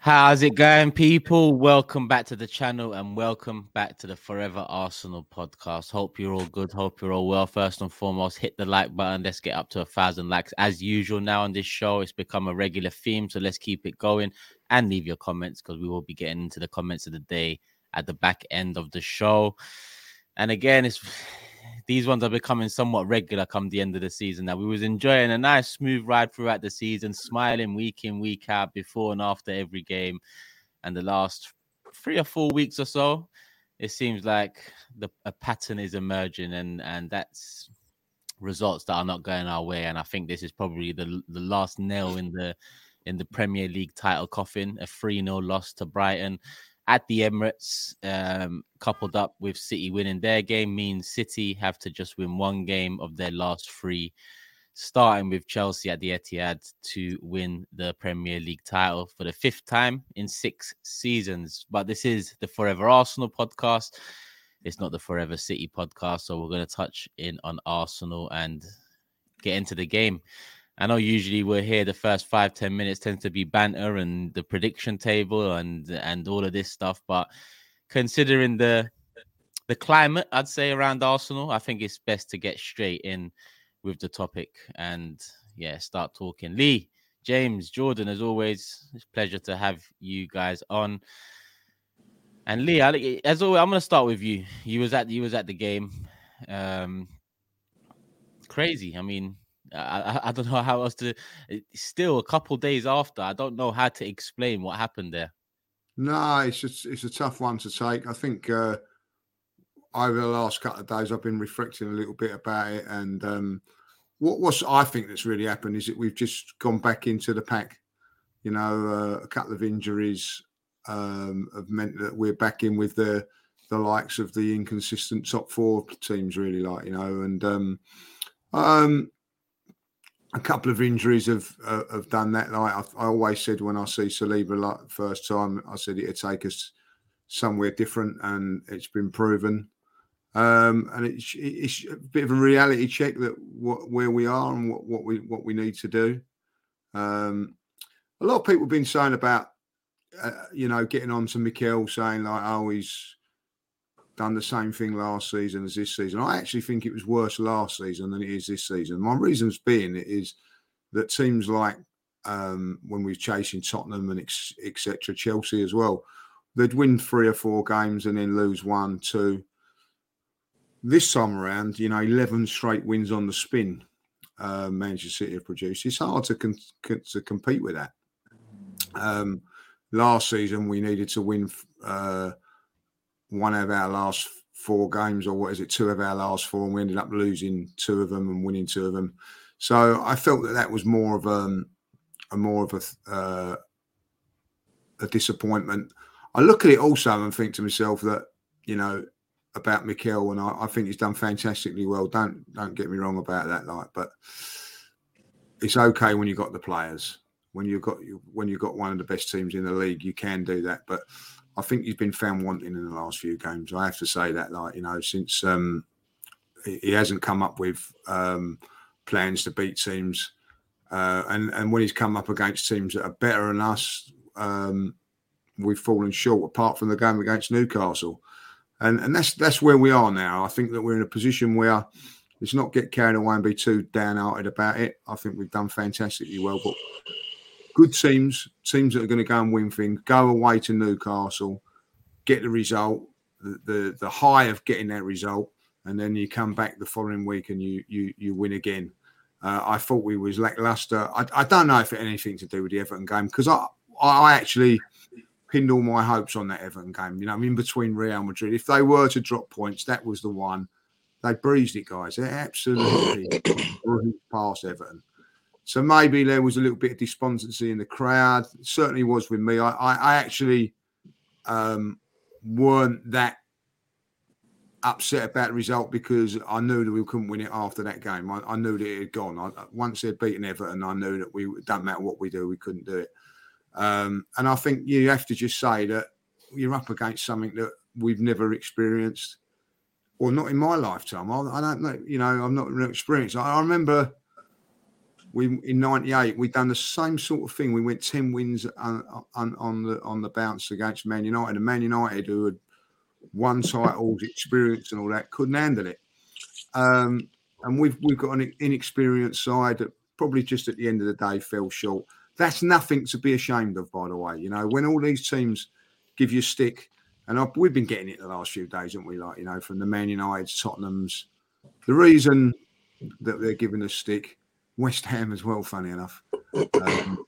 How's it going, people? Welcome back to the channel and welcome back to the Forever Arsenal podcast. Hope you're all good. Hope you're all well. First and foremost, hit the like button. Let's get up to a thousand likes. As usual, now on this show, it's become a regular theme. So let's keep it going and leave your comments because we will be getting into the comments of the day at the back end of the show. And again, it's these ones are becoming somewhat regular come the end of the season. Now we was enjoying a nice smooth ride throughout the season, smiling week in, week out, before and after every game. And the last three or four weeks or so, it seems like the a pattern is emerging, and and that's results that are not going our way. And I think this is probably the the last nail in the in the Premier League title coffin. A 3 0 loss to Brighton at the Emirates, um, coupled up with City winning their game, means City have to just win one game of their last three, starting with Chelsea at the Etihad to win the Premier League title for the fifth time in six seasons. But this is the Forever Arsenal podcast. It's not the Forever City podcast. So we're going to touch in on Arsenal and get into the game. I know usually we're here the first five ten minutes tends to be banter and the prediction table and and all of this stuff, but considering the the climate, I'd say around Arsenal, I think it's best to get straight in with the topic and yeah, start talking. Lee, James, Jordan, as always, it's pleasure to have you guys on. And Lee, I, as always, I'm going to start with you. You was at you was at the game. Um, crazy. I mean, I, I don't know how else to. Eh, still, a couple days after, I don't know how to explain what happened there. No, it's just, it's a tough one to take. I think uh, over the last couple of days, I've been reflecting a little bit about it, and um, what was I think that's really happened is that we've just gone back into the pack. You know, uh, a couple of injuries um, have meant that we're back in with the the likes of the inconsistent top four teams, really, like you know, and um, um, a couple of injuries have uh, have done that. Like I, I, always said when I see Saliba like first time, I said it'd take us somewhere different, and it's been proven. Um, and it's it's a bit of a reality check that what where we are and what, what we what we need to do. Um, a lot of people have been saying about uh, you know getting on to Mikel saying like oh he's done the same thing last season as this season. I actually think it was worse last season than it is this season. My reasons being is that teams like um, when we are chasing Tottenham and etc. Chelsea as well, they'd win three or four games and then lose one, two. This time around, you know, eleven straight wins on the spin. Uh, Manchester City have produced. It's hard to con- to compete with that. Um, last season, we needed to win. Uh, one of our last four games, or what is it, two of our last four, and we ended up losing two of them and winning two of them. So I felt that that was more of a, um, a more of a uh, a disappointment. I look at it also and think to myself that you know about Mikel, and I, I, think he's done fantastically well. Don't don't get me wrong about that, like, but it's okay when you've got the players. When you've got when you've got one of the best teams in the league, you can do that. But I think he's been found wanting in the last few games. I have to say that, like you know, since um, he hasn't come up with um, plans to beat teams, uh, and and when he's come up against teams that are better than us, um, we've fallen short. Apart from the game against Newcastle, and and that's that's where we are now. I think that we're in a position where let's not get carried away and be too downhearted about it. I think we've done fantastically well, but good teams, teams that are going to go and win things, go away to Newcastle, get the result, the, the, the high of getting that result, and then you come back the following week and you you you win again. Uh, I thought we was lackluster. I, I don't know if it had anything to do with the Everton game because I I actually pinned all my hopes on that Everton game. You know, I'm in between Real Madrid. If they were to drop points, that was the one. They breezed it, guys. They absolutely breezed past Everton. So maybe there was a little bit of despondency in the crowd. It certainly was with me. I, I, I actually um, weren't that upset about the result because I knew that we couldn't win it after that game. I, I knew that it had gone. I, once they'd beaten Everton, I knew that we not matter what we do, we couldn't do it. Um, and I think you have to just say that you're up against something that we've never experienced, or not in my lifetime. I, I don't know. You know, I'm not experienced. I, I remember we in '98 we done the same sort of thing. We went ten wins on, on, on, the on the bounce against Man United, and Man United, who had won titles, experience, and all that, couldn't handle it. Um, and we've we've got an inexperienced side that probably just at the end of the day fell short. That's nothing to be ashamed of, by the way. You know, when all these teams give you stick, and I've, we've been getting it the last few days, haven't we? Like you know, from the Man United, Tottenham's. The reason that they're giving us stick West Ham as well, funny enough, um,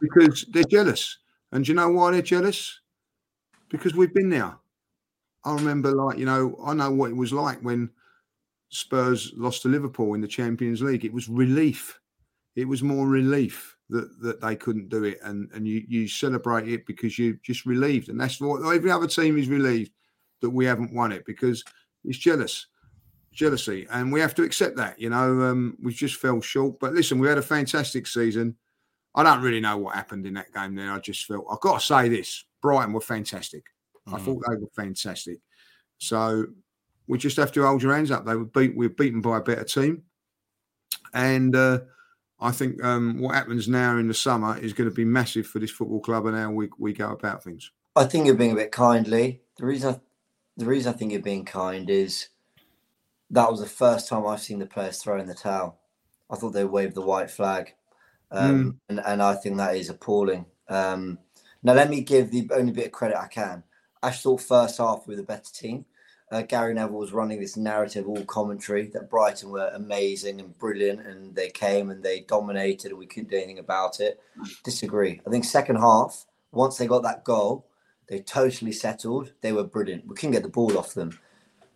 because they're jealous. And do you know why they're jealous? Because we've been there. I remember, like, you know, I know what it was like when Spurs lost to Liverpool in the Champions League. It was relief. It was more relief that, that they couldn't do it. And, and you, you celebrate it because you just relieved. And that's what every other team is relieved that we haven't won it because it's jealous jealousy, and we have to accept that. You know, um, we just fell short. But listen, we had a fantastic season. I don't really know what happened in that game. There, I just felt I've got to say this: Brighton were fantastic. Mm. I thought they were fantastic. So we just have to hold your hands up. They were beat. We are beaten by a better team, and uh, I think um, what happens now in the summer is going to be massive for this football club and how we we go about things. I think you're being a bit kindly. The reason I, the reason I think you're being kind is that was the first time I've seen the players throw in the towel. I thought they waved the white flag, um, mm. and, and I think that is appalling. Um, now, let me give the only bit of credit I can. I thought first half we were the better team. Uh, Gary Neville was running this narrative, all commentary, that Brighton were amazing and brilliant, and they came and they dominated, and we couldn't do anything about it. Disagree. I think second half, once they got that goal, they totally settled. They were brilliant. We couldn't get the ball off them.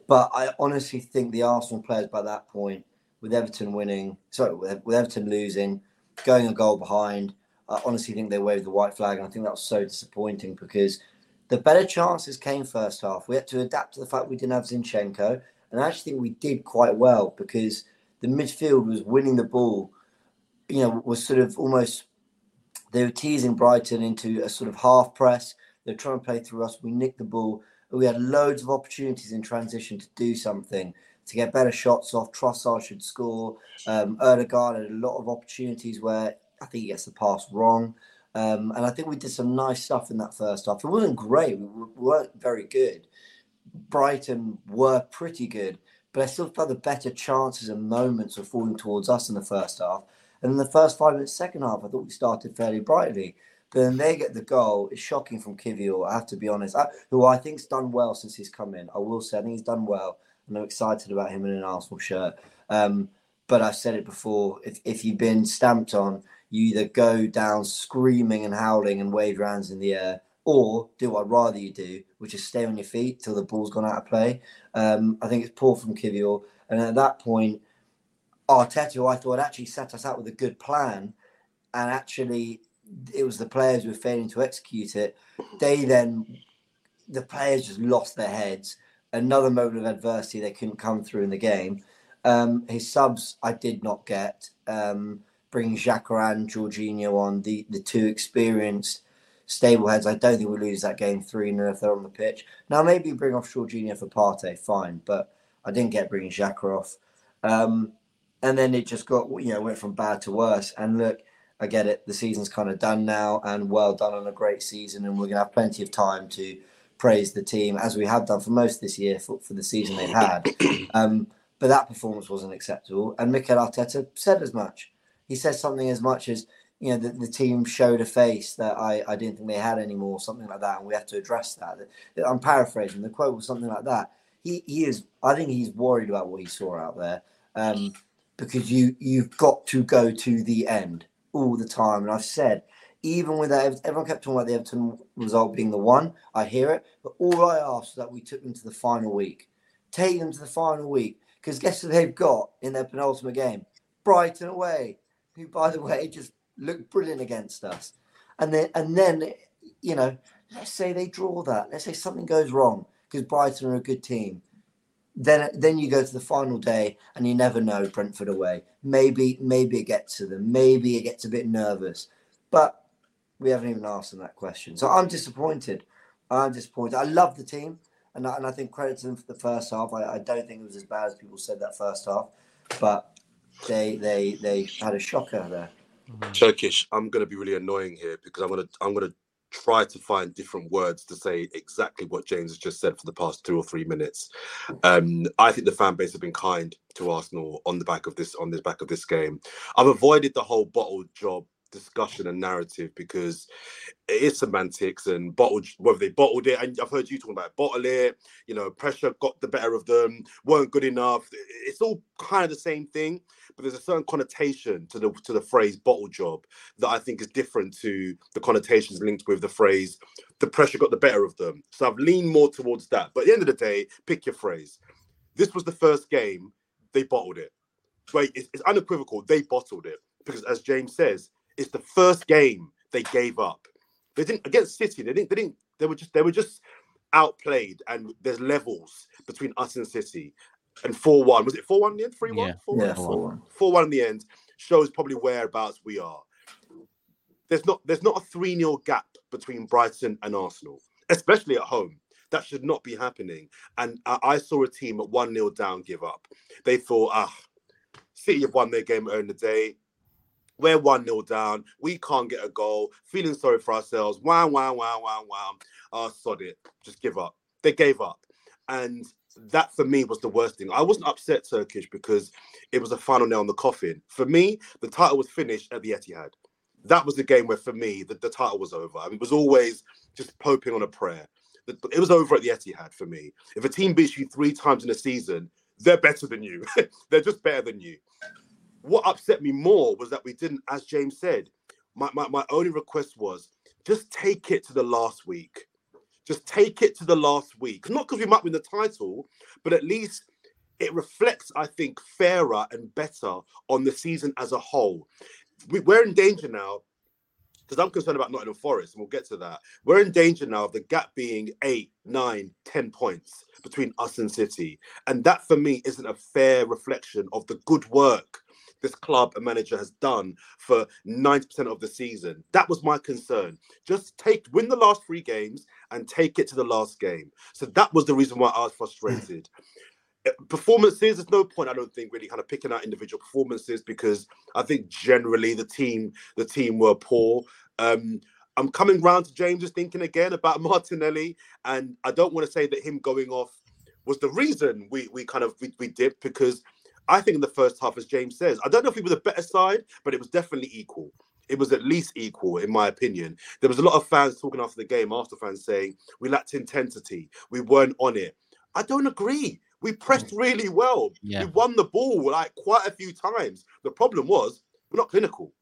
But I honestly think the Arsenal players by that point, with Everton winning, sorry, with, Everton losing, going a goal behind, I honestly think they waved the white flag. And I think that was so disappointing because the better chances came first half. We had to adapt to the fact we didn't have Zinchenko. And I actually think we did quite well because the midfield was winning the ball, you know, was sort of almost, they were teasing Brighton into a sort of half press. They're trying to play through us. We nicked the ball we had loads of opportunities in transition to do something, to get better shots off. Trossard should score. Um, Odegaard had a lot of opportunities where I think he gets the pass wrong. Um, and I think we did some nice stuff in that first half. It wasn't great. We weren't very good. Brighton were pretty good, but I still felt the better chances and moments were falling towards us in the first half. And in the first five minutes, second half, I thought we started fairly brightly. Then they get the goal. It's shocking from Kiwior. I have to be honest, I, who I think's done well since he's come in. I will say, I think he's done well, and I'm excited about him in an Arsenal shirt. Um, but I've said it before: if if you've been stamped on, you either go down screaming and howling and wave your hands in the air, or do what I'd rather you do, which is stay on your feet till the ball's gone out of play. Um, I think it's poor from Kiwior, and at that point, Arteta, I thought actually set us out with a good plan, and actually it was the players who were failing to execute it. They then, the players just lost their heads. Another moment of adversity they couldn't come through in the game. Um, his subs I did not get. Um, bringing Xhaka and Jorginho on, the, the two experienced stable heads. I don't think we lose that game 3 0 if they're on the pitch. Now, maybe bring off Jorginho for Partey, fine, but I didn't get bringing Xhaka off. Um, and then it just got, you know, went from bad to worse. And look, I get it. The season's kind of done now, and well done on a great season. And we're going to have plenty of time to praise the team as we have done for most of this year for, for the season they've had. Um, but that performance wasn't acceptable. And Mikel Arteta said as much. He said something as much as, you know, the, the team showed a face that I, I didn't think they had anymore, something like that. And we have to address that. I'm paraphrasing. The quote was something like that. He, he is, I think he's worried about what he saw out there. Um, because you you've got to go to the end all the time. And I've said, even with that, everyone kept talking about the Everton result being the one. I hear it, but all I asked was that we took them to the final week. Take them to the final week because guess who they've got in their penultimate game? Brighton away. who, by the way, just looked brilliant against us. And then, and then, you know, let's say they draw that. Let's say something goes wrong because Brighton are a good team. Then, then you go to the final day, and you never know. Brentford away, maybe, maybe it gets to them. Maybe it gets a bit nervous, but we haven't even asked them that question. So I'm disappointed. I'm disappointed. I love the team, and I, and I think credit to them for the first half. I, I don't think it was as bad as people said that first half, but they they they had a shocker there. Turkish, I'm going to be really annoying here because I'm going to I'm going to try to find different words to say exactly what James has just said for the past two or three minutes. Um, I think the fan base have been kind to Arsenal on the back of this on the back of this game. I've avoided the whole bottle job discussion and narrative because it is semantics and bottled whether they bottled it and I've heard you talking about bottle it you know pressure got the better of them weren't good enough. It's all kind of the same thing but there's a certain connotation to the to the phrase bottle job that I think is different to the connotations linked with the phrase the pressure got the better of them. So I've leaned more towards that but at the end of the day pick your phrase. This was the first game they bottled it. Right it's, it's unequivocal they bottled it because as James says it's the first game they gave up. They didn't against City. They didn't. They didn't. They were just. They were just outplayed. And there's levels between us and City. And four one was it four one in the end? Three one. Yeah, four one. Four one in the end shows probably whereabouts we are. There's not. There's not a three 0 gap between Brighton and Arsenal, especially at home. That should not be happening. And I, I saw a team at one 0 down give up. They thought, ah, City have won their game early in the day we're 1 0 down. We can't get a goal. Feeling sorry for ourselves. Wow, wow, wow, wow, wow. Oh, sod it. Just give up. They gave up. And that for me was the worst thing. I wasn't upset, Turkish, because it was a final nail in the coffin. For me, the title was finished at the Etihad. That was the game where, for me, the, the title was over. I mean, it was always just hoping on a prayer. It was over at the Etihad for me. If a team beats you three times in a season, they're better than you. they're just better than you what upset me more was that we didn't, as James said, my, my, my only request was just take it to the last week. Just take it to the last week. Not because we might win the title, but at least it reflects, I think, fairer and better on the season as a whole. We, we're in danger now because I'm concerned about Nottingham Forest, and we'll get to that. We're in danger now of the gap being eight, nine, ten points between us and City. And that for me isn't a fair reflection of the good work this club and manager has done for 90% of the season. That was my concern. Just take win the last three games and take it to the last game. So that was the reason why I was frustrated. Eh, performances, there's no point, I don't think, really kind of picking out individual performances because I think generally the team, the team were poor. Um, I'm coming round to James's thinking again about Martinelli, and I don't want to say that him going off was the reason we we kind of we, we dipped because I think in the first half, as James says, I don't know if we were the better side, but it was definitely equal. It was at least equal, in my opinion. There was a lot of fans talking after the game, after fans saying we lacked intensity, we weren't on it. I don't agree. We pressed mm. really well. Yeah. We won the ball like quite a few times. The problem was we're not clinical.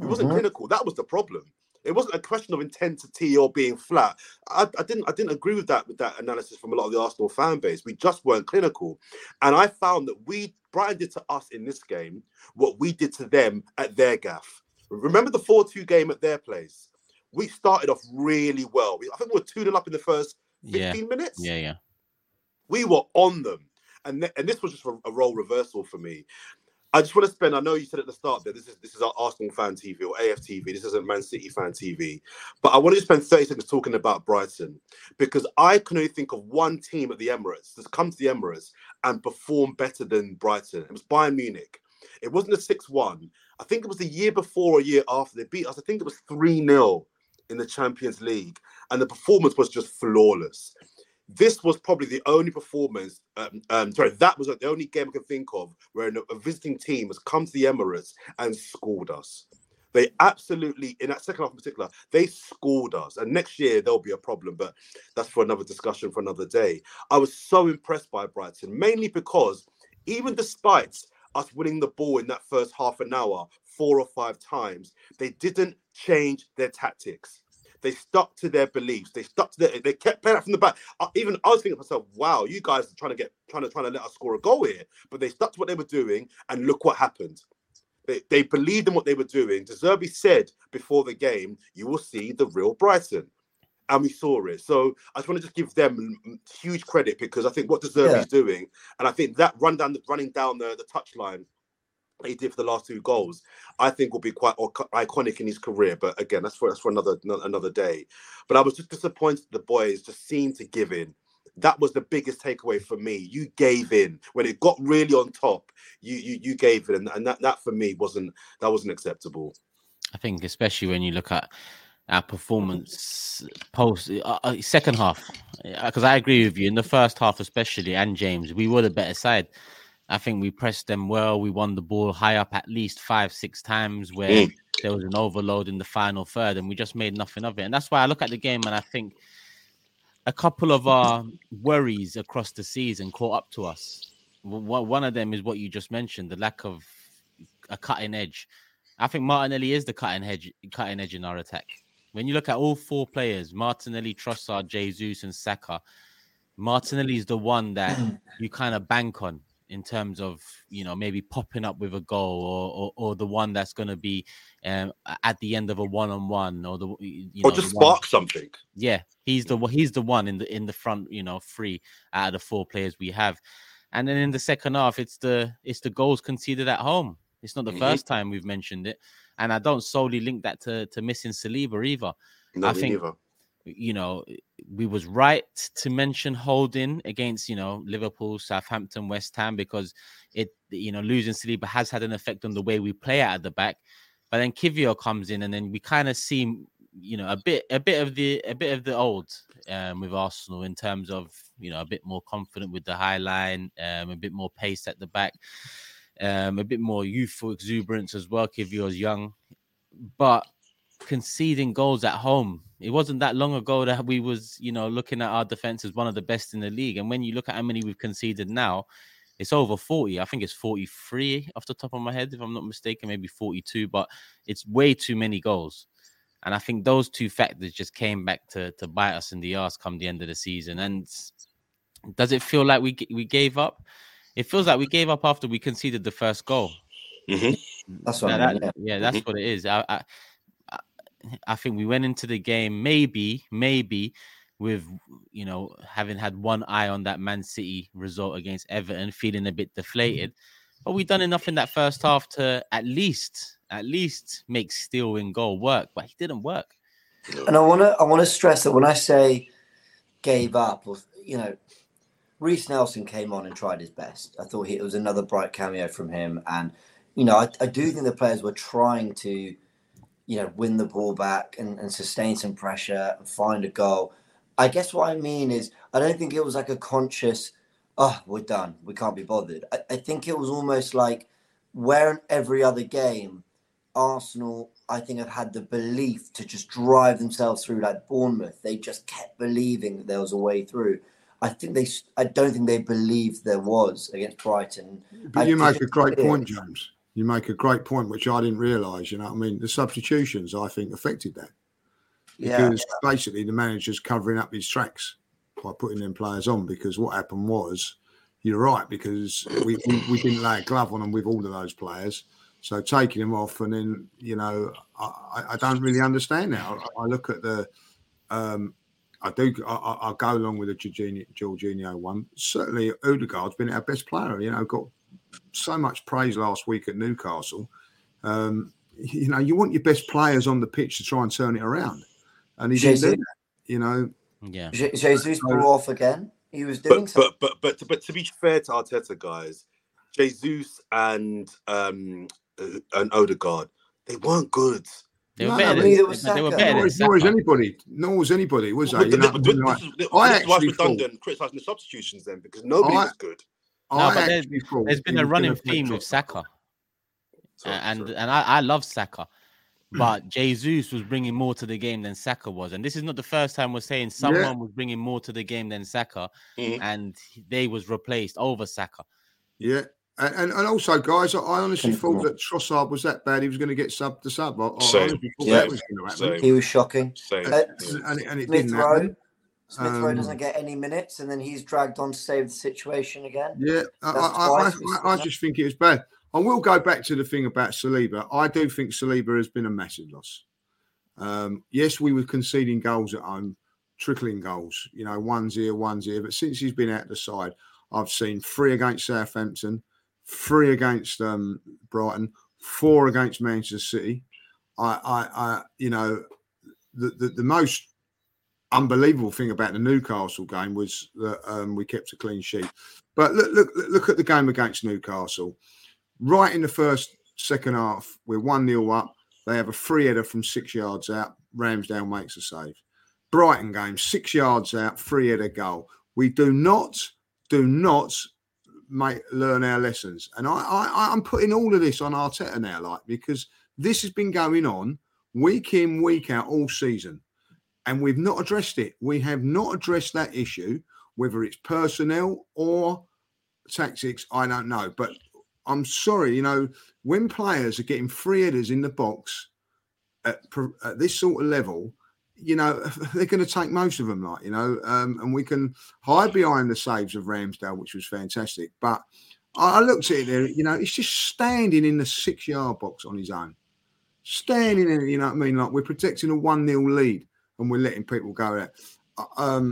It wasn't mm-hmm. clinical. That was the problem. It wasn't a question of intensity or being flat. I, I, didn't I didn't agree with that with that analysis from a lot of the Arsenal fan base. We just weren't clinical, and I found that we Brighton did to us in this game what we did to them at their gaff. Remember the four-two game at their place. We started off really well. I think we were two 0 up in the first fifteen yeah. minutes. Yeah, yeah. We were on them, and th- and this was just a, role reversal for me. I just want to spend. I know you said at the start that this is this is our Arsenal fan TV or AFTV. This isn't Man City fan TV, but I want to spend thirty seconds talking about Brighton because I can only think of one team at the Emirates that's come to the Emirates and performed better than Brighton. It was Bayern Munich. It wasn't a six-one. I think it was the year before or year after they beat us. I think it was three 0 in the Champions League, and the performance was just flawless this was probably the only performance. Um, um, sorry, that was the only game I can think of where a visiting team has come to the Emirates and scored us. They absolutely, in that second half in particular, they scored us. And next year there'll be a problem, but that's for another discussion for another day. I was so impressed by Brighton, mainly because even despite us winning the ball in that first half an hour four or five times, they didn't change their tactics. They stuck to their beliefs. They stuck to their. They kept playing from the back. Uh, even I was thinking to myself, "Wow, you guys are trying to get trying to trying to let us score a goal here." But they stuck to what they were doing, and look what happened. They, they believed in what they were doing. De Zerbi said before the game, "You will see the real Brighton." and we saw it. So I just want to just give them huge credit because I think what De Zerbi's yeah. doing, and I think that run down the running down the, the touchline he did for the last two goals, I think will be quite iconic in his career. But again, that's for that's for another another day. But I was just disappointed the boys just seemed to give in. That was the biggest takeaway for me. You gave in when it got really on top. You you you gave in, and, that that for me wasn't that wasn't acceptable. I think especially when you look at our performance post uh, uh second half because I agree with you in the first half especially and James we were the better side I think we pressed them well. We won the ball high up at least five, six times where mm. there was an overload in the final third, and we just made nothing of it. And that's why I look at the game and I think a couple of our worries across the season caught up to us. One of them is what you just mentioned the lack of a cutting edge. I think Martinelli is the cutting edge, cutting edge in our attack. When you look at all four players, Martinelli, Trossard, Jesus, and Saka, Martinelli is the one that you kind of bank on in terms of you know maybe popping up with a goal or or, or the one that's going to be um, at the end of a one-on-one or the you or just spark one. something yeah he's the he's the one in the in the front you know three out of the four players we have. And then in the second half it's the it's the goals conceded at home. It's not the mm-hmm. first time we've mentioned it. And i don't solely link that to to missing saliba either. No, i think you know, we was right to mention holding against, you know, Liverpool, Southampton, West Ham because it, you know, losing Saliba has had an effect on the way we play out at the back. But then Kiwior comes in, and then we kind of see, you know, a bit, a bit of the, a bit of the old um, with Arsenal in terms of, you know, a bit more confident with the high line, um, a bit more pace at the back, um, a bit more youthful exuberance as well. Kiwior's young, but conceding goals at home it wasn't that long ago that we was, you know, looking at our defense as one of the best in the league. And when you look at how many we've conceded now, it's over 40. I think it's 43 off the top of my head, if I'm not mistaken, maybe 42, but it's way too many goals. And I think those two factors just came back to to bite us in the ass come the end of the season. And does it feel like we we gave up? It feels like we gave up after we conceded the first goal. Mm-hmm. That's what I mean, yeah. yeah. that's mm-hmm. what it is. I, I, I think we went into the game maybe, maybe with you know having had one eye on that Man City result against Everton, feeling a bit deflated. But we done enough in that first half to at least, at least make Steele in goal work. But he didn't work. And I want to, I want to stress that when I say gave up, or you know, Reiss Nelson came on and tried his best. I thought he, it was another bright cameo from him, and you know, I, I do think the players were trying to you know, win the ball back and, and sustain some pressure and find a goal. I guess what I mean is, I don't think it was like a conscious, oh, we're done, we can't be bothered. I, I think it was almost like where in every other game, Arsenal, I think, have had the belief to just drive themselves through, like Bournemouth. They just kept believing that there was a way through. I think they, I don't think they believed there was against Brighton. But I you make a great point, James you make a great point, which I didn't realise. You know, I mean, the substitutions I think affected that because yeah. basically the manager's covering up his tracks by putting them players on. Because what happened was, you're right, because we, we, we didn't lay a glove on them with all of those players. So taking them off, and then you know, I, I don't really understand now. I, I look at the, um, I do, I, I go along with the Jorginho, Jorginho one. Certainly, Odegaard's been our best player. You know, got so much praise last week at Newcastle. Um, you know, you want your best players on the pitch to try and turn it around, and he didn't do that. You know, yeah. Jesus blew off again. He was doing but, something. But, but but but to be fair to Arteta, guys, Jesus and um uh, and Odegaard, they weren't good. They were no, better. No, than, was they were better. Nor, nor was anybody. Nor was anybody. Was they? You know, this, like, this, I actually redundant criticising the substitutions then because nobody I, was good. No, but there's, there's been a running theme with Saka, and and I, I love Saka, but Jesus was bringing more to the game than Saka was, and this is not the first time we're saying someone yeah. was bringing more to the game than Saka, mm-hmm. and they was replaced over Saka. Yeah, and, and, and also, guys, I honestly thought that Trossard was that bad. He was going to get sub to sub. I, I yeah. Was he was shocking. Same. Uh, and, and, it didn't happen. Smith Rowe um, doesn't get any minutes, and then he's dragged on to save the situation again. Yeah, I, I, I, I, just think it was bad. I will go back to the thing about Saliba. I do think Saliba has been a massive loss. Um, yes, we were conceding goals at home, trickling goals, you know, one's here, one's here. But since he's been out the side, I've seen three against Southampton, three against um, Brighton, four against Manchester City. I, I, I you know, the, the, the most unbelievable thing about the Newcastle game was that um, we kept a clean sheet. But look, look, look at the game against Newcastle. Right in the first second half, we're one 0 up. They have a free header from six yards out. Ramsdale makes a save. Brighton game, six yards out, free header goal. We do not, do not make learn our lessons. And I, I, I'm putting all of this on Arteta now, like because this has been going on week in, week out all season, and we've not addressed it. We have not addressed that issue, whether it's personnel or tactics. I don't know, but I'm sorry, you know, when players are getting free headers in the box at, at this sort of level, you know, they're going to take most of them, like, you know, um, and we can hide behind the saves of Ramsdale, which was fantastic. But I looked at it there, you know, he's just standing in the six yard box on his own. Standing in, you know what I mean? Like we're protecting a 1 0 lead and we're letting people go there. Uh,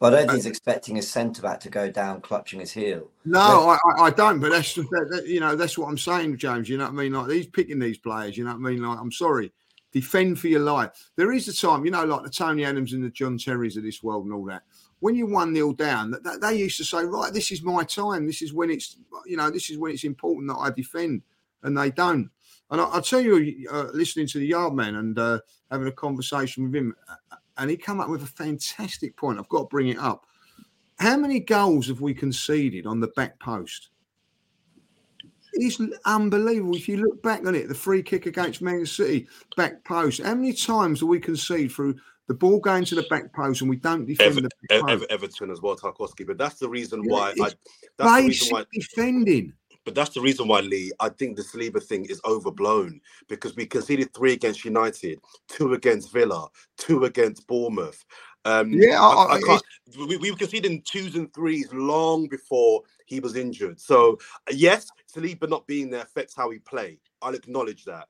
um, I don't think he's expecting his centre back to go down clutching his heel. No, I, I, don't. But that's that, that, you know that's what I'm saying, James. You know what I mean? Like he's picking these players. You know what I mean? Like I'm sorry, defend for your life. There is a time, you know, like the Tony Adams and the John Terrys of this world and all that. When you one nil down, that, that, they used to say, right, this is my time. This is when it's, you know, this is when it's important that I defend, and they don't. And I, will tell you, uh, listening to the Yardman and uh, having a conversation with him, and he come up with a fantastic point. I've got to bring it up. How many goals have we conceded on the back post? It's unbelievable. If you look back on it, the free kick against Man City, back post. How many times do we concede through the ball going to the back post and we don't defend Ever, the Ever, Everton as well, Tarkowski. But that's the reason why I. That's the reason why defending. But that's the reason why, Lee, I think the Saliba thing is overblown because we conceded three against United, two against Villa, two against Bournemouth. Um, yeah, I, I, can't. We, we were conceding twos and threes long before he was injured. So yes, Saliba not being there affects how we play. I'll acknowledge that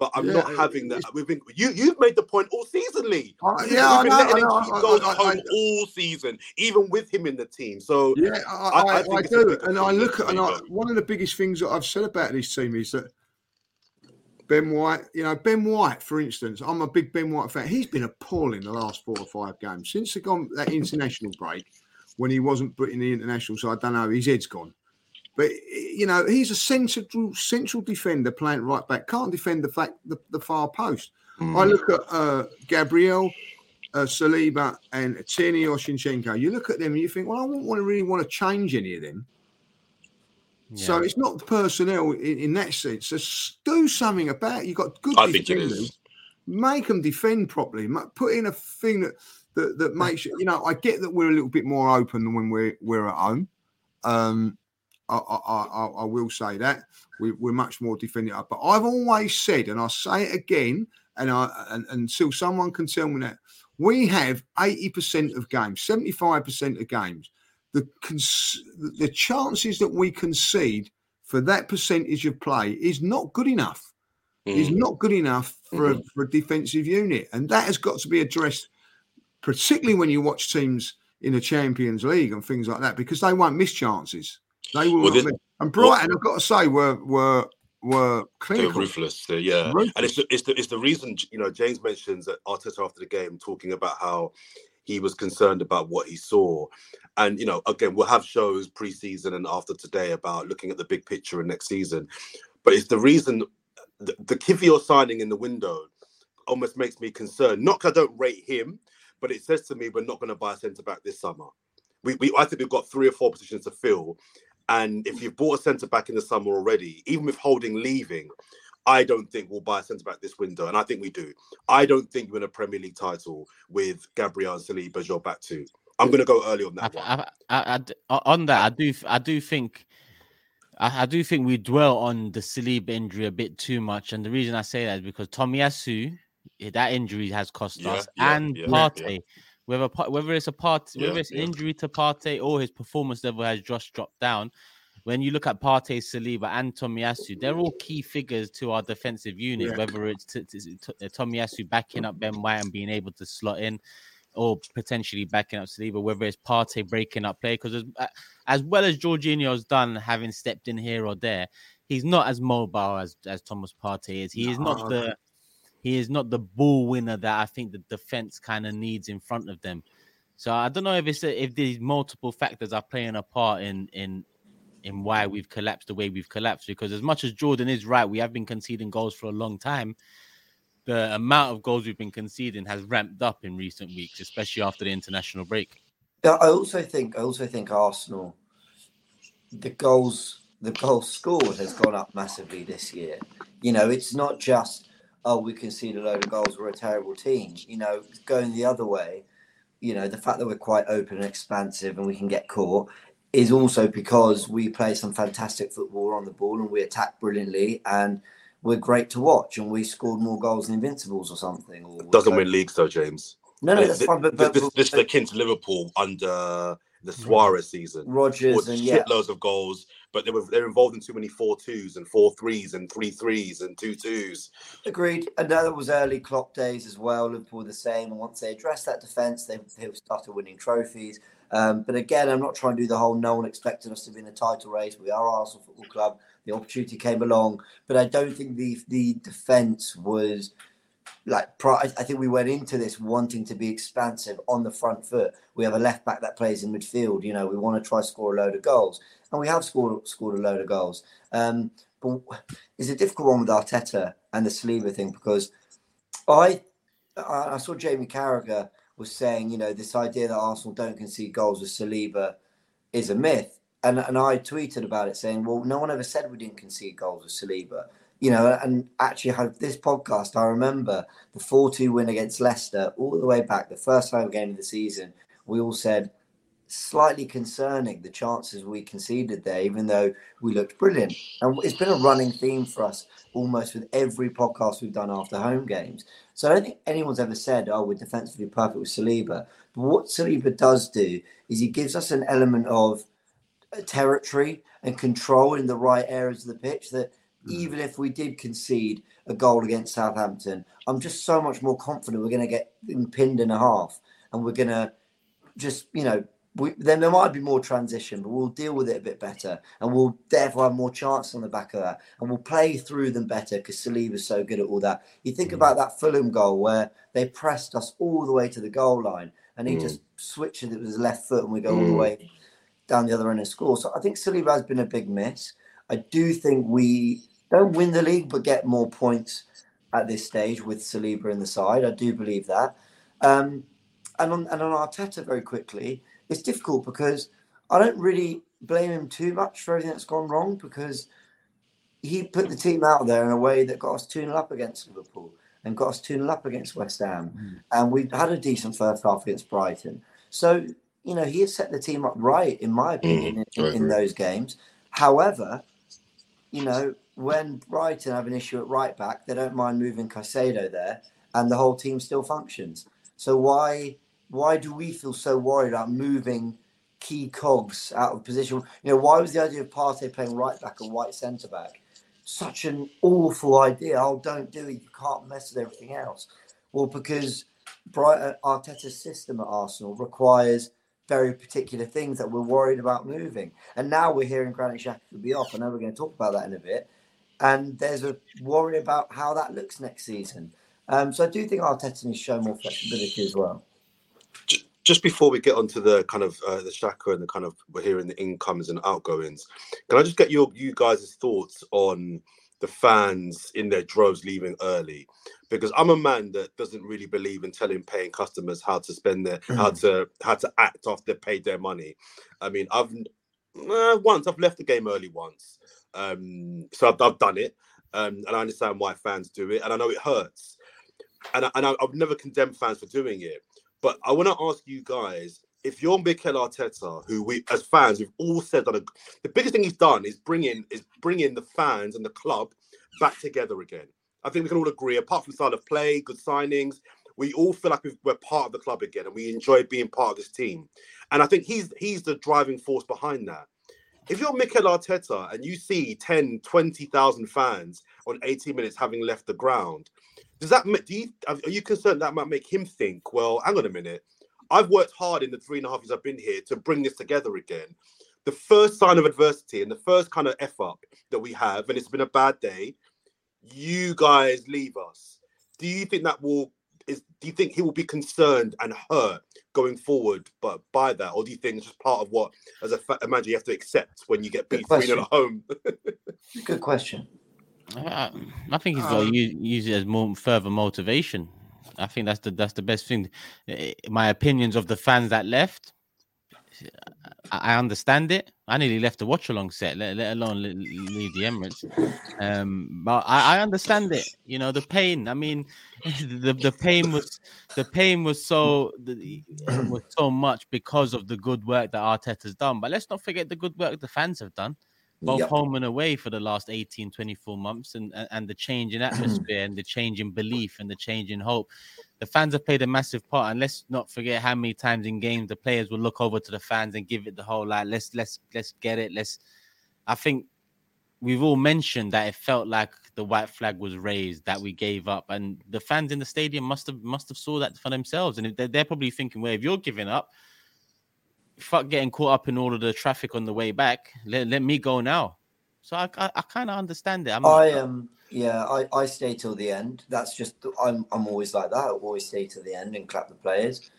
but I'm yeah, not having that. We've been you you've made the point all season, Lee. Uh, yeah, We've been I know, letting I him keep going home all season, even with him in the team. So yeah, I, I, I do, and I look at and one of the biggest things that I've said about this team is that Ben White, you know, Ben White, for instance, I'm a big Ben White fan. He's been appalling the last four or five games since they gone that international break when he wasn't putting in the international. So I don't know, his head's gone. But you know, he's a central central defender playing right back. Can't defend the fact the, the far post. Mm. I look at uh, Gabriel, uh, Saliba, and Tierney or Zinchenko. You look at them and you think, well, I wouldn't want to really want to change any of them. Yeah. So it's not the personnel in, in that sense. Just do something about. It. You've got good I defenders. Make them defend properly. Put in a thing that that, that makes you know. I get that we're a little bit more open than when we're we're at home. Um, I, I, I, will say that we, are much more up. But I've always said, and I'll say it again, and, I, and until someone can tell me that we have 80% of games, 75% of games. The cons- the chances that we concede for that percentage of play is not good enough. Mm. Is not good enough for, mm-hmm. a, for a defensive unit, and that has got to be addressed, particularly when you watch teams in the Champions League and things like that, because they won't miss chances. They were, well, and Brighton, well, I've got to say, were were were clinical. They're ruthless. They're, yeah, ruthless. and it's the, it's the it's the reason you know James mentions that Arteta after the game talking about how he was concerned about what he saw, and you know again we'll have shows pre-season and after today about looking at the big picture and next season, but it's the reason the, the Kiwior signing in the window almost makes me concerned. Not because I don't rate him, but it says to me we're not going to buy a centre back this summer. We, we I think we've got three or four positions to fill, and if you've bought a centre back in the summer already, even with Holding leaving, I don't think we'll buy a centre back this window, and I think we do. I don't think you win a Premier League title with Gabriel Saliba as your back two. I'm going to go early on that I, I, I, on that, I do, I do think, I, do think we dwell on the Saliba injury a bit too much, and the reason I say that is because Tomiyasu, eh, that injury has cost yeah, us, yeah, and yeah, Partey whether whether it's a part, yeah, whether it's yeah. injury to Partey or his performance level has just dropped down. when you look at Partey, Saliba, and Tomiyasu, they're all key figures to our defensive unit. Yeah. Whether it's t- t- t- Tomiyasu backing up Ben White and being able to slot in, or potentially backing up Saliba, whether it's Partey breaking up play, because as, as well as Jorginho's done, having stepped in here or there, he's not as mobile as as Thomas Partey is. He is not the he is not the ball winner that I think the defense kind of needs in front of them. So I don't know if it's if these multiple factors are playing a part in in in why we've collapsed the way we've collapsed. Because as much as Jordan is right, we have been conceding goals for a long time. The amount of goals we've been conceding has ramped up in recent weeks, especially after the international break. I also think I also think Arsenal, the goals the goals scored has gone up massively this year. You know, it's not just oh we concede a load of goals, we're a terrible team. You know, going the other way. You know, the fact that we're quite open and expansive and we can get caught is also because we play some fantastic football on the ball and we attack brilliantly and we're great to watch and we scored more goals than Invincibles or something. Or Doesn't win leagues though, James. No, no, that's fine. But, but, this, this is akin to Liverpool under the mm. Suarez season. Rodgers and yeah, shitloads of goals, but they were they're involved in too many four twos and four threes and three threes and two twos. Agreed. And that was early Klopp days as well. Liverpool were the same. And once they addressed that defence, they, they started winning trophies. Um, but again, I'm not trying to do the whole no one expected us to be in the title race. We are Arsenal Football Club. The opportunity came along. But I don't think the the defence was like I think we went into this wanting to be expansive on the front foot. We have a left back that plays in midfield. You know, we want to try score a load of goals, and we have scored scored a load of goals. Um, but it's a difficult one with Arteta and the Saliba thing because I I saw Jamie Carragher was saying, you know, this idea that Arsenal don't concede goals with Saliba is a myth. And, and I tweeted about it saying, well, no one ever said we didn't concede goals with Saliba. You know, and actually had this podcast, I remember the 4 2 win against Leicester all the way back, the first home game of the season. We all said, slightly concerning the chances we conceded there, even though we looked brilliant. And it's been a running theme for us almost with every podcast we've done after home games. So I don't think anyone's ever said, oh, we're defensively perfect with Saliba. But what Saliba does do is he gives us an element of uh, territory and control in the right areas of the pitch that even if we did concede a goal against Southampton, I'm just so much more confident we're going to get pinned in a half and we're going to just, you know, we, then there might be more transition, but we'll deal with it a bit better, and we'll therefore have more chance on the back of that, and we'll play through them better because Saliba's so good at all that. You think about that Fulham goal where they pressed us all the way to the goal line, and he Mm. just switched it with his left foot, and we go all the Mm. way down the other end and score. So I think Saliba has been a big miss. I do think we don't win the league, but get more points at this stage with Saliba in the side. I do believe that. Um, and on and on Arteta very quickly, it's difficult because I don't really blame him too much for everything that's gone wrong because he put the team out there in a way that got us 2 0 up against Liverpool and got us 2 0 up against West Ham. Hmm. And we had a decent first half against Brighton. So, you know, he has set the team up right, in my hmm. opinion, I in, in those games. However, you know, when Brighton have an issue at right back, they don't mind moving Caicedo there, and the whole team still functions. So why why do we feel so worried about moving key cogs out of position? You know, why was the idea of Partey playing right back and white centre back such an awful idea? Oh, don't do it. You can't mess with everything else. Well, because Brighton Arteta's system at Arsenal requires very particular things that we're worried about moving. And now we're hearing Granit Xhaka could be off. I know we're going to talk about that in a bit. And there's a worry about how that looks next season. Um, so I do think Arteta needs to show more flexibility as well. Ju- Just before we get onto the kind of uh, the Xhaka and the kind of we're hearing the incomings and outgoings, can I just get your you guys' thoughts on the fans in their droves leaving early? Because I'm a man that doesn't really believe in telling paying customers how to spend their how to how to act after they paid their money. I mean, I've uh, once I've left the game early once, um, so I've, I've done it, um, and I understand why fans do it, and I know it hurts, and I, and I, I've never condemned fans for doing it. But I want to ask you guys if you're Mikel Arteta, who we as fans we've all said that the biggest thing he's done is bringing is bringing the fans and the club back together again. I think we can all agree, apart from style of play, good signings, we all feel like we're part of the club again, and we enjoy being part of this team. And I think he's he's the driving force behind that. if you're Mikel Arteta and you see 10, 20,000 fans on 80 minutes having left the ground, does that do you are you concerned that might make him think, well, hang on a minute, I've worked hard in the three and a half years I've been here to bring this together again. The first sign of adversity and the first kind of F up that we have, and it's been a bad day, you guys leave us. Do you think that will is do you think he will be concerned and hurt going forward but by that? Or do you think it's just part of what as a fa- manager you have to accept when you get beat 3 at home? Good question uh, I think he's got to use, use it as more further motivation. I think that's the that's the best thing. My opinions of the fans that left, I, understand it. I nearly left the watch along set, let, let alone leave the Emirates. Um, but I, I understand it. You know the pain. I mean, the the pain was the pain was so the, was so much because of the good work that Arteta's done. But let's not forget the good work the fans have done both yep. home and away for the last 18 24 months and and the change in atmosphere and the change in belief and the change in hope the fans have played a massive part and let's not forget how many times in games the players will look over to the fans and give it the whole like let's let's let's get it let's i think we've all mentioned that it felt like the white flag was raised that we gave up and the fans in the stadium must have must have saw that for themselves and they're, they're probably thinking well if you're giving up fuck getting caught up in all of the traffic on the way back. Let, let me go now. So I I, I kind of understand it. I'm I am um, yeah I, I stay till the end. That's just I'm I'm always like that. I always stay till the end and clap the players.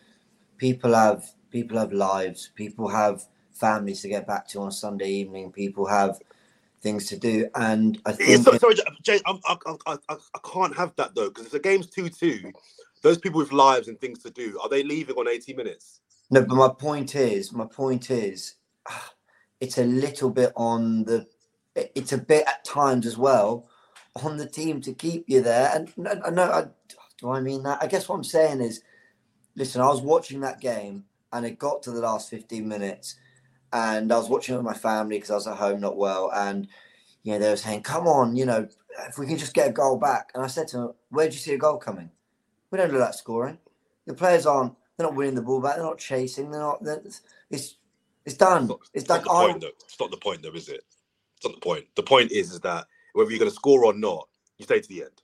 People have people have lives. People have families to get back to on Sunday evening. People have things to do, and I think sorry, sorry James, I, I, I, I can't have that though because if the game's two two, those people with lives and things to do are they leaving on eighty minutes? No, but my point is, my point is, ah, it's a little bit on the, it's a bit at times as well on the team to keep you there. And no, no, I, do I mean that? I guess what I'm saying is, listen, I was watching that game and it got to the last 15 minutes and I was watching it with my family because I was at home not well. And, you know, they were saying, come on, you know, if we can just get a goal back. And I said to them, where do you see a goal coming? We don't do that scoring. The players aren't they're not winning the ball back. They're not chasing. They're not. They're, it's it's done. It's, not, it's, like not the point, though. It's not the point, though, is it? It's not the point. The point is, is that whether you're going to score or not, you stay to the end.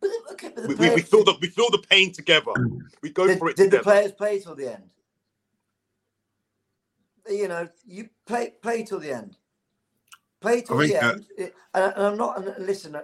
But, okay, but we, players, we, feel the we feel the pain together. We go did, for it. Did together. the players play till the end? You know, you play play till the end. Play till the end. and, and, I'm not. And listen,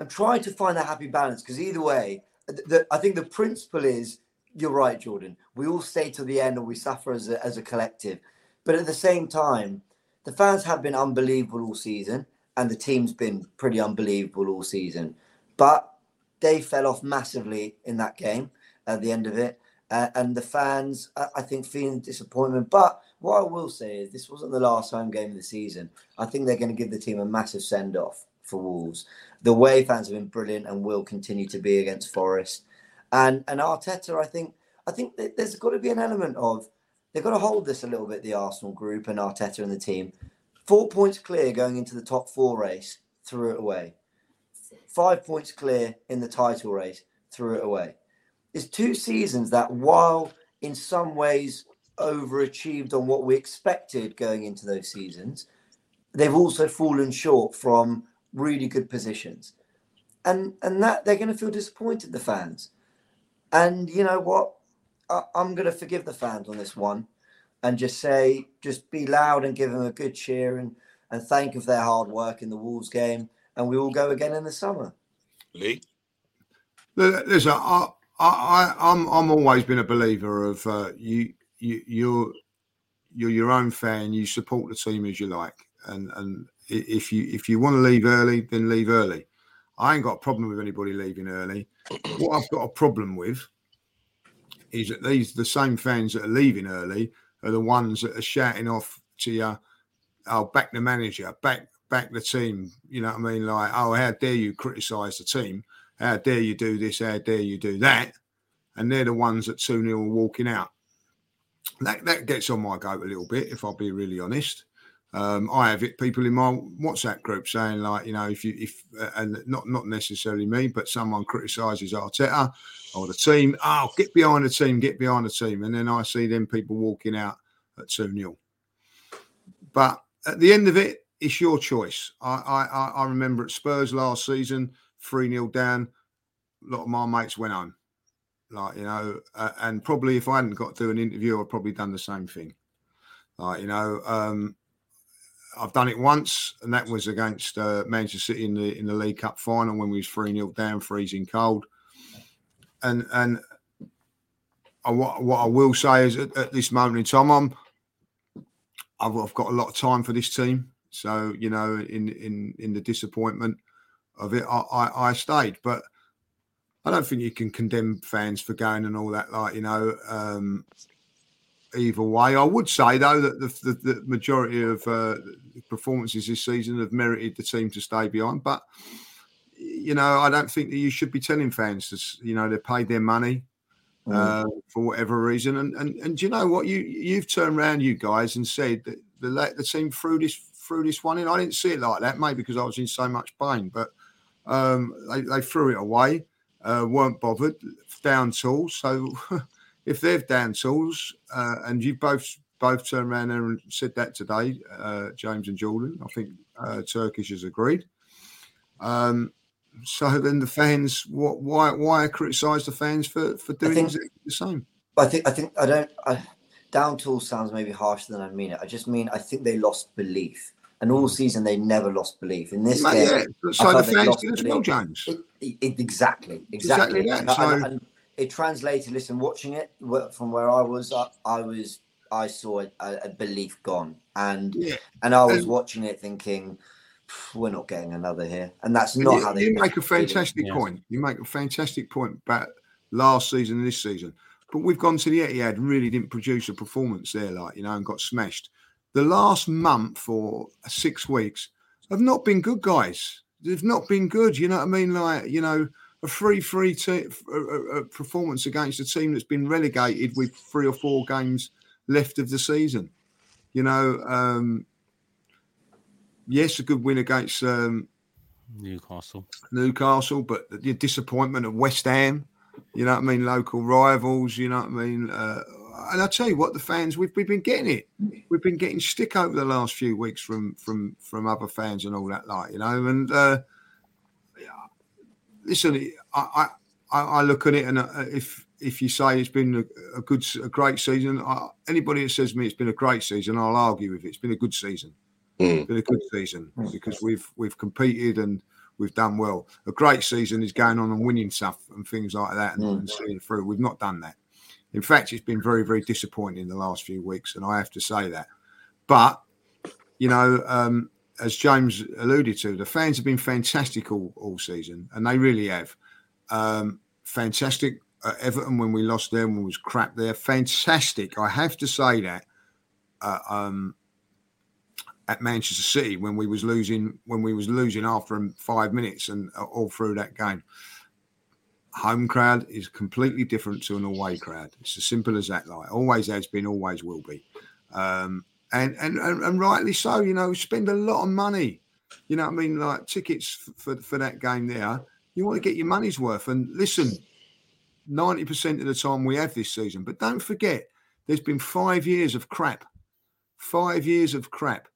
I'm trying to find a happy balance because either way, the, the, I think the principle is you're right, Jordan. We all stay to the end or we suffer as a, as a collective. But at the same time, the fans have been unbelievable all season and the team's been pretty unbelievable all season. But they fell off massively in that game at the end of it. Uh, and the fans, I think, feeling disappointment. But what I will say is, this wasn't the last home game of the season. I think they're going to give the team a massive send off for Wolves. The way fans have been brilliant and will continue to be against Forest. And and Arteta, I think I think there's got to be an element of they've got to hold this a little bit. The Arsenal group and Arteta and the team, four points clear going into the top four race, threw it away. Five points clear in the title race, threw it away. It's two seasons that, while in some ways overachieved on what we expected going into those seasons, they've also fallen short from really good positions. And and that they're going to feel disappointed, the fans. And you know what? I, am going to forgive the fans on this one and just say, just be loud and give them a good cheer and, and thank of their hard work in the Wolves game. And we will go again in the summer. Lee? Listen, I, I, I'm, I'm always been a believer of uh, you, you, you're, you're your own fan. You support the team as you like, and and if you if you want to leave early, then leave early. I ain't got a problem with anybody leaving early. What I've got a problem with is that these the same fans that are leaving early are the ones that are shouting off to you, "Oh, back the manager, back back the team." You know what I mean? Like, "Oh, how dare you criticise the team? How dare you do this? How dare you do that?" And they're the ones that soon are walking out. That that gets on my goat a little bit, if I'll be really honest. Um, I have it, people in my WhatsApp group saying like, you know, if you if uh, and not not necessarily me, but someone criticises Arteta or the team, oh, get behind the team, get behind the team, and then I see them people walking out at two 0 But at the end of it, it's your choice. I I, I remember at Spurs last season, three 0 down. A lot of my mates went on, like you know, uh, and probably if I hadn't got to do an interview, I'd probably done the same thing. Like you know, um, I've done it once, and that was against uh, Manchester City in the in the League Cup final when we was three 0 down, freezing cold. And and I, what what I will say is at, at this moment in time, I'm I've, I've got a lot of time for this team. So you know, in in in the disappointment of it, I, I, I stayed, but I don't think you can condemn fans for going and all that. Like you know, um, either way, I would say though that the, the, the majority of uh, performances this season have merited the team to stay behind. But you know, I don't think that you should be telling fans to, you know, they paid their money. Mm. Uh, for whatever reason, and and and do you know what you you've turned around, you guys, and said that the the team threw this threw this one in. I didn't see it like that, maybe because I was in so much pain, but um, they, they threw it away, uh, weren't bothered, down tools. So if they've down tools, uh, and you both both turned around and said that today, uh, James and Jordan, I think uh, Turkish has agreed. Um, so then the fans, what, why why criticise the fans for for doing think, the same? I think I think I don't. I, down tools sounds maybe harsher than I mean it. I just mean I think they lost belief. And all season they never lost belief. In this game, yeah. so the fans did as well, James. It, it, exactly, exactly. exactly and, so... and, and it translated. Listen, watching it from where I was, I, I was, I saw a, a belief gone, and yeah. and I was watching it thinking, we're not getting another here, and that's not you, how they. You make a fantastic point. You make a fantastic point about last season and this season. But we've gone to the Etihad, really didn't produce a performance there, like you know, and got smashed the last month or six weeks have not been good, guys. They've not been good. You know what I mean? Like, you know, a 3 3 te- a, a performance against a team that's been relegated with three or four games left of the season. You know, um, yes, a good win against um, Newcastle. Newcastle, but the disappointment of West Ham, you know what I mean? Local rivals, you know what I mean? Uh, and I tell you what, the fans we've, we've been getting it. We've been getting stick over the last few weeks from from from other fans and all that, like you know. And uh, listen, I, I I look at it, and uh, if if you say it's been a, a good, a great season, I, anybody that says to me it's been a great season, I'll argue with it. It's been a good season. Mm. It's been a good season because we've we've competed and we've done well. A great season is going on and winning stuff and things like that and, mm. and seeing through. We've not done that. In fact, it's been very, very disappointing in the last few weeks, and I have to say that. But you know, um, as James alluded to, the fans have been fantastic all, all season, and they really have. Um, fantastic at Everton when we lost them was crap there. Fantastic, I have to say that. Uh, um, at Manchester City when we was losing when we was losing after five minutes and uh, all through that game home crowd is completely different to an away crowd. It's as simple as that. Like always has been, always will be, um, and, and and and rightly so. You know, spend a lot of money. You know, I mean, like tickets for for that game there. You want to get your money's worth. And listen, ninety percent of the time we have this season, but don't forget, there's been five years of crap. Five years of crap.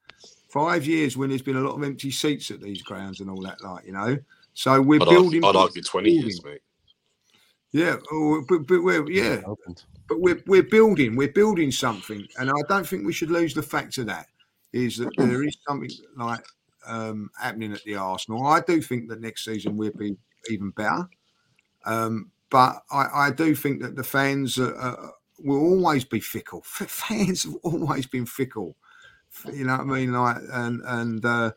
Five years when there's been a lot of empty seats at these grounds and all that, like you know. So we're I'd building. Argue, I'd argue twenty building. years, mate. Yeah, oh, but but we're yeah, but we're we're building we're building something, and I don't think we should lose the fact of that is that there is something like um, happening at the Arsenal. I do think that next season we'll be even better, um, but I, I, do think that the fans will always be fickle. Fans have always been fickle. You know what I mean? Like and and. Uh,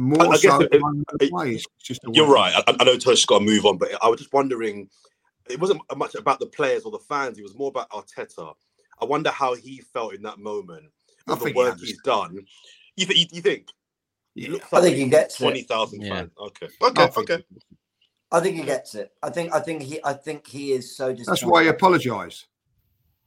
more I, I so it, it, just you're right. I, I know Tosh's got to move on, but I was just wondering. It wasn't much about the players or the fans. It was more about Arteta. I wonder how he felt in that moment with the work he he's done. You, th- you, you think? Yeah. Like I think he gets twenty thousand yeah. fans. Okay, okay, I okay. I think he gets it. I think. I think he. I think he is so. That's why he apologised.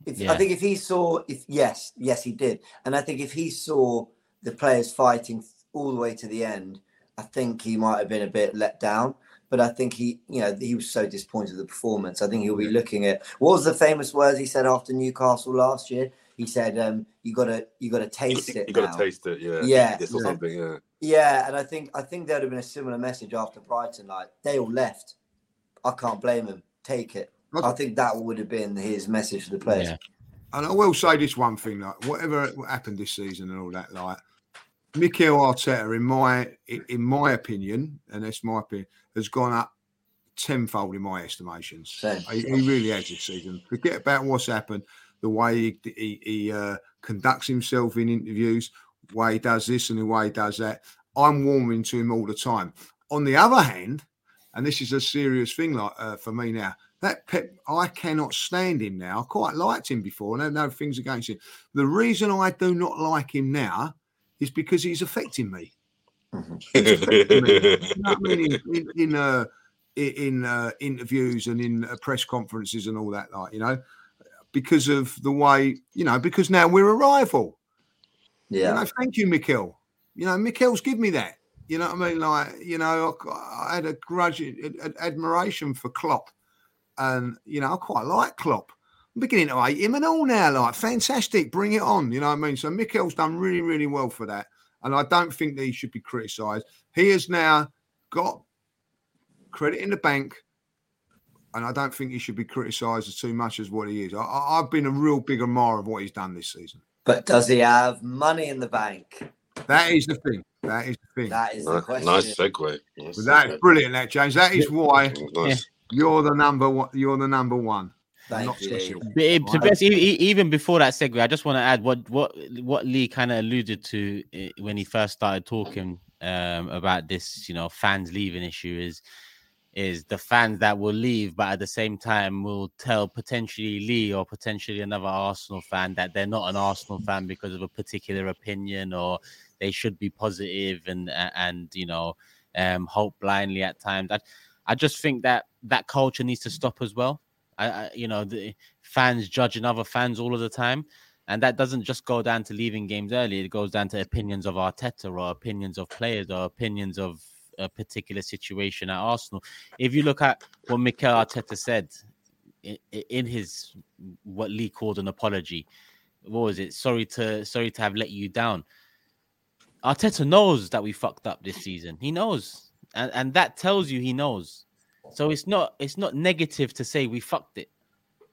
yeah. I think if he saw, if yes, yes, he did, and I think if he saw the players fighting all the way to the end, I think he might have been a bit let down. But I think he, you know, he was so disappointed with the performance. I think he'll be looking at what was the famous words he said after Newcastle last year. he said, um, "You gotta, you gotta taste it. You now. got to taste it, yeah. Yeah. This or Yeah. something, yeah. Yeah, and I think I think there'd have been a similar message after Brighton. Like they all left. I can't blame him. Take it. I think that would have been his message to the players. Yeah. And I will say this one thing, like whatever happened this season and all that, like Mikel Arteta, in my in my opinion, and that's my opinion, has gone up tenfold in my estimations. He, he really has this season. Forget about what's happened, the way he he, he uh, conducts himself in interviews, the way he does this and the way he does that. I'm warming to him all the time. On the other hand, and this is a serious thing, like uh, for me now, that Pep, I cannot stand him now. I quite liked him before, and I know things against him. The reason I do not like him now is because he's affecting me. You know I mean? In, in, in, uh, in uh, interviews and in uh, press conferences and all that, like you know, because of the way you know, because now we're a rival. Yeah. You know, thank you, Mikel. You know, Mikel's give me that. You know what I mean? Like, you know, I, I had a grudge, a- a- admiration for Klopp, and you know, I quite like Klopp. I'm beginning to hate him and all now. Like, fantastic, bring it on. You know what I mean? So Mikel's done really, really well for that, and I don't think that he should be criticised. He has now got credit in the bank. And I don't think he should be criticised as too much as what he is. I, I, I've been a real big admirer of what he's done this season. But does he have money in the bank? That is the thing. That is the thing. That is the Nice, question. nice segue. Nice that segue. is brilliant, that James. That is why Nice. you're the number one. You're the number one. Thank not you. special. Lee. But it- to be honest, e- even before that segue, I just want to add what what what Lee kind of alluded to eh, when he first started talking um, about this, you know, fans leaving issue is is the fans that will leave, but at the same time will tell potentially Lee or potentially another Arsenal fan that they're not an Arsenal fan because of a particular opinion or they should be positive and and you know um, hope blindly at times. I, I just think that that culture needs to stop as well. I, I you know the fans judging other fans all of the time. And that doesn't just go down to leaving games early. It goes down to opinions of Arteta or opinions of players or opinions of a particular situation at Arsenal. If you look at what Mikel Arteta said in, his what Lee called an apology, what was it? Sorry to sorry to have let you down. Arteta knows that we fucked up this season. He knows, and and that tells you he knows. So it's not it's not negative to say we fucked it.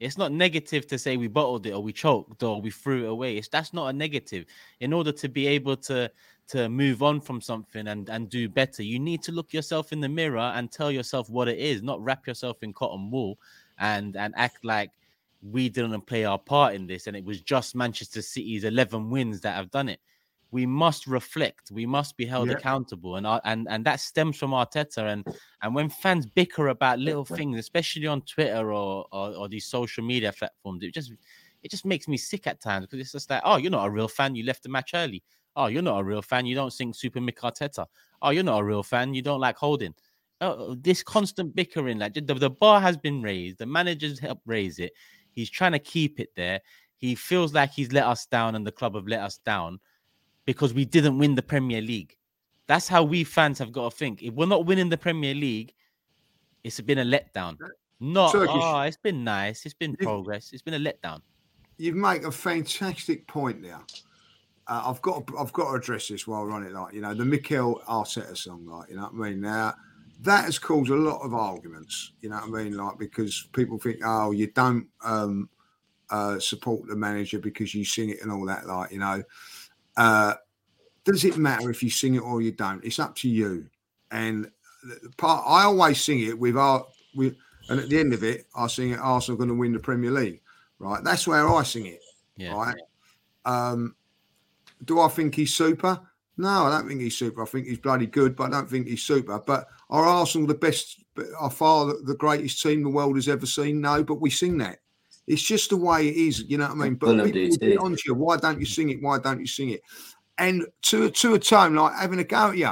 It's not negative to say we bottled it or we choked or we threw it away. It's that's not a negative. In order to be able to to move on from something and and do better, you need to look yourself in the mirror and tell yourself what it is, not wrap yourself in cotton wool and and act like we didn't play our part in this and it was just Manchester City's 11 wins that have done it. We must reflect. We must be held Yeah. accountable, and our, and and that stems from Arteta. And and when fans bicker about little things, especially on Twitter or, or or these social media platforms, it just it just makes me sick at times because it's just like, oh, you're not a real fan. You left the match early. Oh, you're not a real fan. You don't sing Super Mick Arteta. Oh, you're not a real fan. You don't like holding. Oh, oh this constant bickering, like the, the bar has been raised. The manager's helped raise it. He's trying to keep it there. He feels like he's let us down, and the club have let us down because we didn't win the Premier League. That's how we fans have got to think. If we're not winning the Premier League, it's been a letdown. Not Turkish. oh, it's been nice. It's been progress. It's been a letdown. You make a fantastic point there. Uh, I've got to, I've got to address this while we're on it. Like you know, the Mikel Arteta song, like you know what I mean. Now that has caused a lot of arguments. You know what I mean, like because people think, oh, you don't um, uh, support the manager because you sing it and all that. Like you know, uh, does it matter if you sing it or you don't? It's up to you. And part I always sing it with our with, and at the end of it, I sing it. Arsenal going to win the Premier League, right? That's where I sing it, Yeah. right? Um, do I think he's super? No, I don't think he's super. I think he's bloody good, but I don't think he's super. But are Arsenal the best, are far the greatest team the world has ever seen? No, but we sing that. It's just the way it is, you know what I mean? But people do will get too. onto you. Why don't you sing it? Why don't you sing it? And to to a tone like having a go at you,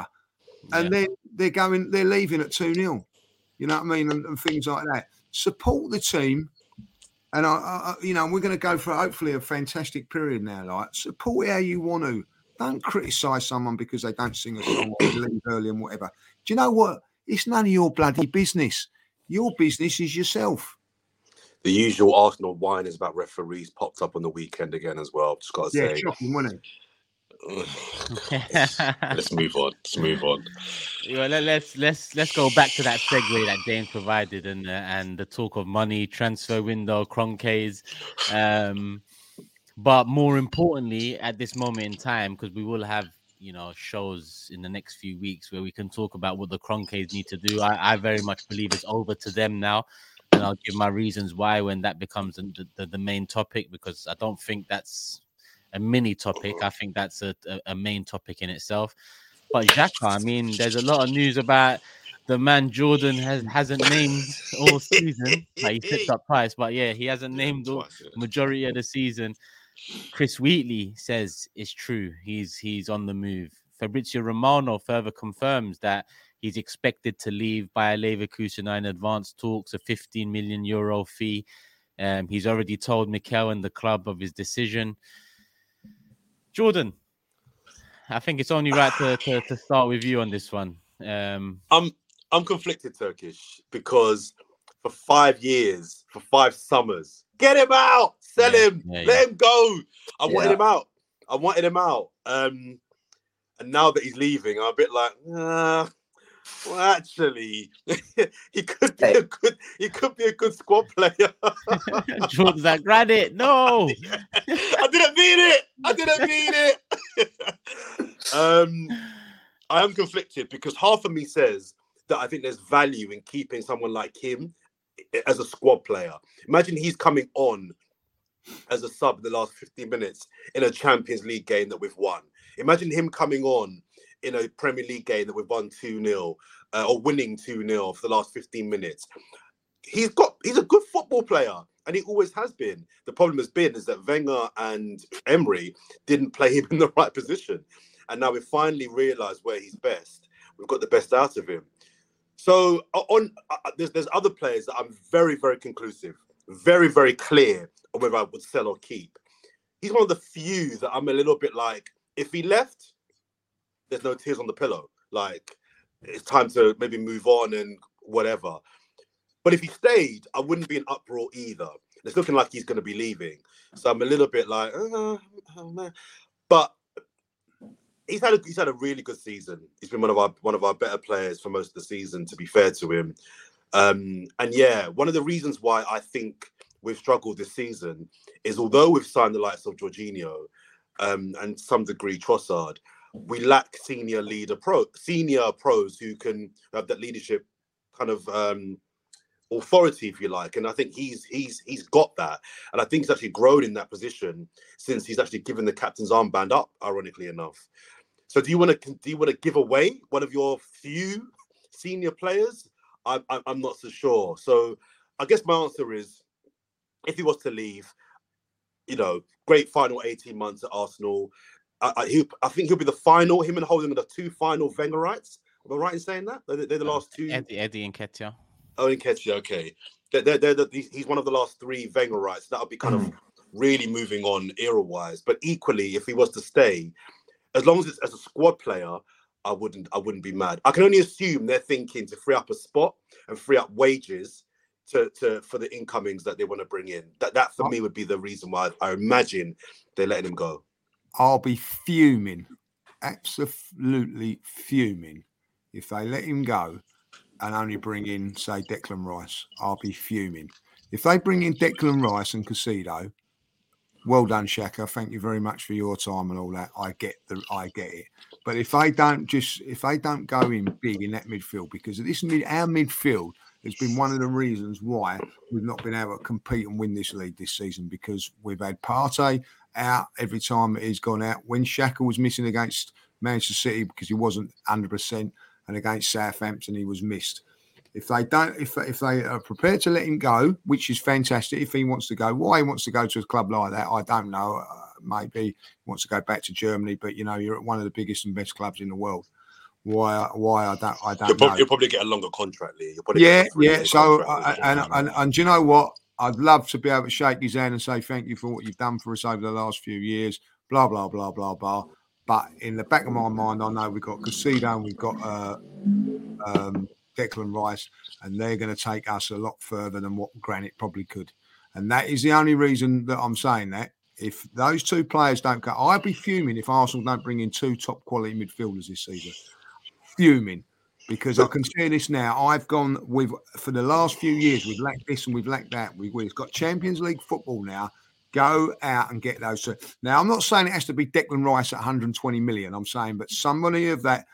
and Yeah. then they're going, they're leaving at two 0 You know what I mean? And, and things like that. Support the team, and I, I I- you know, we're going to go for hopefully a fantastic period now. Like support how you want to. Don't criticise someone because they don't sing a song or leave early and whatever. Do you know what? It's none of your bloody business. Your business is yourself. The usual Arsenal whine is about referees popped up on the weekend again as well. Just got to Yeah, say, shocking, wasn't let's move on. Let's move on. Well, let, let's let's let's go back to that segue that James provided and uh, and the talk of money, transfer window, Kroenkes. Um, but more importantly, at this moment in time, because we will have you know shows in the next few weeks where we can talk about what the Kroenkes need to do. I, I very much believe it's over to them now, and I'll give my reasons why when that becomes the, the, the main topic because I don't think that's a mini topic. I think that's a, a, a main topic in itself. But Xhaka, I mean, there's a lot of news about the man Jordan has hasn't named all season. Like he picked up price, but yeah, he hasn't named all majority of the season. Chris Wheatley says it's true. He's he's on the move. Fabrizio Romano further confirms that he's expected to leave Bayer Leverkusen in advanced talks, a 15 million euro fee. Um, he's already told Mikel and the club of his decision. Jordan, I think it's only right to, to, to start with you on this one. Um, I'm I'm conflicted Turkish because for five years, for five summers, get him out, sell Yeah, him, yeah, let him go. I wanted him out. I wanted him out. Um, and now that he's leaving, I'm a bit like, nah. Well, actually, he could be a good. He could be a good squad player. Jordan's like, Granit, no. I didn't mean it. I didn't mean it. um, I am conflicted because half of me says that I think there's value in keeping someone like him as a squad player. Imagine he's coming on as a sub in the last 15 minutes in a Champions League game that we've won. Imagine him coming on in a Premier League game that we've won 2 0 uh, or winning 2 0 for the last 15 minutes. He's got, he's a good football player and he always has been. The problem has been is that Wenger and Emery didn't play him in the right position. And now we finally realised where he's best. We've got the best out of him. So on, uh, uh, there's there's other players that I'm very very conclusive, very very clear on whether I would sell or keep. He's one of the few that I'm a little bit like, if he left, there's no tears on the pillow. Like it's time to maybe move on and whatever. But if he stayed, I wouldn't be in uproar either. It's looking like he's going to be leaving, so I'm a little bit like, uh, oh man. But he's had a he's had a really good season. He's been one of our one of our better players for most of the season. To be fair to him, um, and yeah, one of the reasons why I think we've struggled this season is although we've signed the likes of Jorginho um, and some degree Trossard, we lack senior leader pro senior pros who can have that leadership kind of um, authority, if you like. And I think he's he's he's got that, and I think he's actually grown in that position since he's actually given the captain's armband up. Ironically enough. So do you want to do you want to give away one of your few senior players? I, I, I'm not so sure. So I guess my answer is, if he was to leave, you know, great final 18 months at Arsenal. I, I, he, I think he'll be the final. Him and Holding are the two final Wengerites. Am I right in saying that? They're, they're the last two. Eddie, Eddie and Ketia. Oh, Nketiah, okay. They're, they're, they're the, he's one of the last three Wengerites. That'll be kind of mm-hmm. really moving on era wise. But equally, if he was to stay, as long as it's as a squad player, I wouldn't I wouldn't be mad. I can only assume they're thinking to free up a spot and free up wages to, to for the incomings that they want to bring in. That that for Oh. me would be the reason why I imagine they're letting him go. I'll be fuming, absolutely fuming, if they let him go and only bring in, say, Declan Rice. I'll be fuming. If they bring in Declan Rice and Casido, well done, Xhaka. Thank you very much for your time and all that. I get the, I get it. But if they don't just, if they don't go in big in that midfield, because this mid, our midfield has been one of the reasons why we've not been able to compete and win this league this season because we've had Partey out every time he's gone out. When Xhaka was missing against Manchester City because he wasn't 100%, and against Southampton he was missed. If they don't, if if they are prepared to let him go, which is fantastic, if he wants to go, why he wants to go to a club like that, I don't know. Uh, maybe he wants to go back to Germany, but you know, you're at one of the biggest and best clubs in the world. Why? Why I don't? I don't prob- know. you'll probably get a longer contract, Lee. You'll probably Yeah, yeah. So, uh, with and, and and do you know what? I'd love to be able to shake his hand and say thank you for what you've done for us over the last few years. Blah blah blah blah blah. But in the back of my mind, I know we've got Casido and we've got uh, um, Declan Rice, and they're going to take us a lot further than what Granit probably could. And that is the only reason that I'm saying that. If those two players don't go, I'd be fuming if Arsenal don't bring in two top quality midfielders this season. Fuming because I can see this now. I've gone with for the last few years. We've lacked this and we've lacked that. We, we've got Champions League football now. Go out and get those. Now, I'm not saying it has to be Declan Rice at 120 million. I'm saying, but somebody of that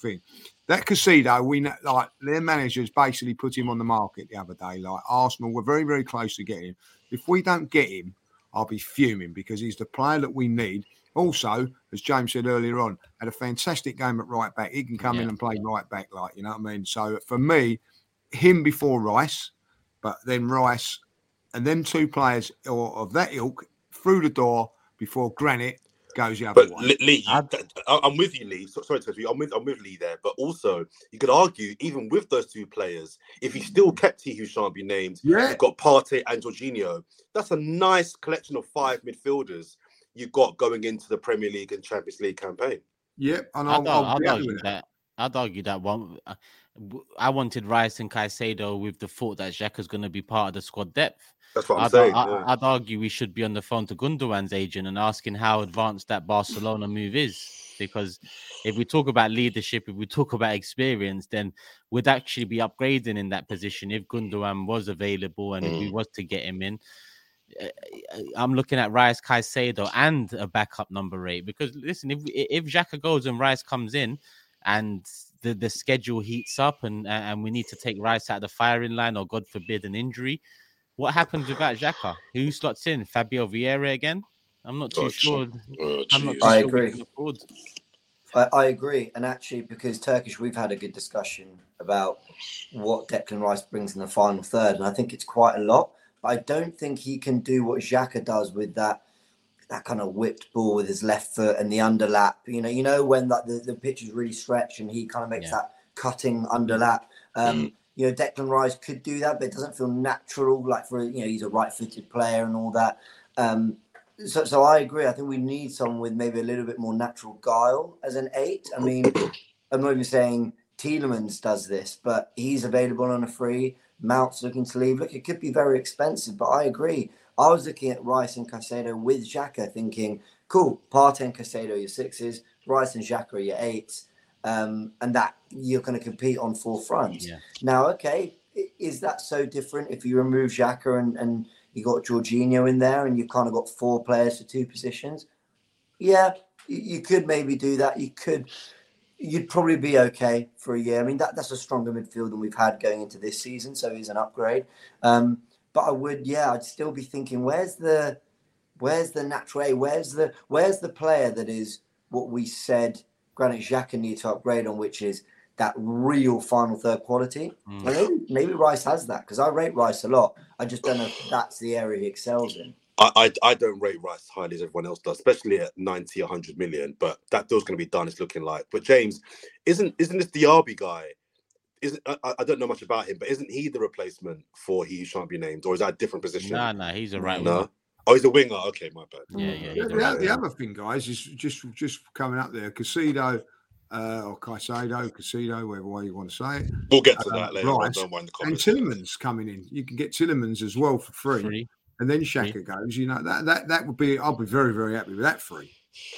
thing. That Caicedo, we know, like their managers basically put him on the market the other day. Like Arsenal were very, very close to getting him. If we don't get him, I'll be fuming because he's the player that we need. Also, as James said earlier on, had a fantastic game at right back. He can come yeah. in and play right back, like you know what I mean. So for me, him before Rice, but then Rice, and then two players or of that ilk through the door before Granit goes the other but way. Lee, I, am with you, Lee. Sorry to you. I'm with, I'm with Lee there. But also, you could argue, even with those two players, if he still kept he who shan't be named, yeah. you've got Partey and Jorginho. That's a nice collection of five midfielders you got going into the Premier League and Champions League campaign. Yep, and I'll, I'll, I'll argue that. that. I'd argue that one. Uh, I wanted Rice and Caicedo with the thought that Xhaka's going to be part of the squad depth. That's what I'm I'd, saying. I, yeah. I'd argue we should be on the phone to Gundogan's agent and asking how advanced that Barcelona move is. Because if we talk about leadership, if we talk about experience, then we'd actually be upgrading in that position if Gundogan was available and mm. if we mm. was to get him in. Uh, uh, I'm looking at Rice Caicedo and a backup number eight because listen, if if Xhaka goes and Rice comes in, and the, the schedule heats up and and we need to take Rice out of the firing line or God forbid an injury, what happens without Xhaka? Who slots in? Fabio Vieira again? I'm not too oh, sure. Oh, I'm not too I sure agree. I, I, agree, and actually, because Turkish, we've had a good discussion about what Declan Rice brings in the final third, and I think it's quite a lot. But I don't think he can do what Xhaka does with that that kind of whipped ball with his left foot and the underlap. You know, you know when that the, the pitch is really stretched and he kind of makes yeah. that cutting underlap. Um, mm. You know, Declan Rice could do that, but it doesn't feel natural. Like for you know, he's a right-footed player and all that. Um, so, so I agree. I think we need someone with maybe a little bit more natural guile as an eight. I mean, I'm not even saying Tielemans does this, but he's available on a free. Mount's looking to leave. Look, it could be very expensive, but I agree. I was looking at Rice and Caicedo with Xhaka, thinking, cool, Partey and Caicedo your sixes, Rice and Xhaka your eights, um, and that you're going to compete on four fronts. Yeah. Now, okay, is that so different if you remove Xhaka and, and you got Jorginho in there and you've kind of got four players for two positions? Yeah, you could maybe do that. You could you'd probably be okay for a year. I mean, that, that's a stronger midfield than we've had going into this season, so he's an upgrade. Um, but I would, yeah, I'd still be thinking, where's the, where's the natural Where's the, where's the player that is what we said Granit Xhaka need to upgrade on, which is that real final third quality. Mm. Maybe, maybe Rice has that because I rate Rice a lot. I just don't know if that's the area he excels in. I, I, I don't rate Rice as highly as everyone else does, especially at 90, 100 million. But that deal's going to be done. It's looking like. But James, isn't isn't this Diaby guy? Isn't I, I don't know much about him, but isn't he the replacement for he who shan't be named, or is that a different position? No, no, he's a right. No. Oh, he's a winger. Okay, my bad. Yeah, yeah. The, the, the, other thing, guys, is just just coming up there. Casido uh, or Caicedo, Casido, whatever way you want to say it. We'll get to uh, that later. Right. And Tielemans coming in. You can get Tielemans as well for free. free and then Xhaka goes, you know, that that that would be I'll be very, very happy with that free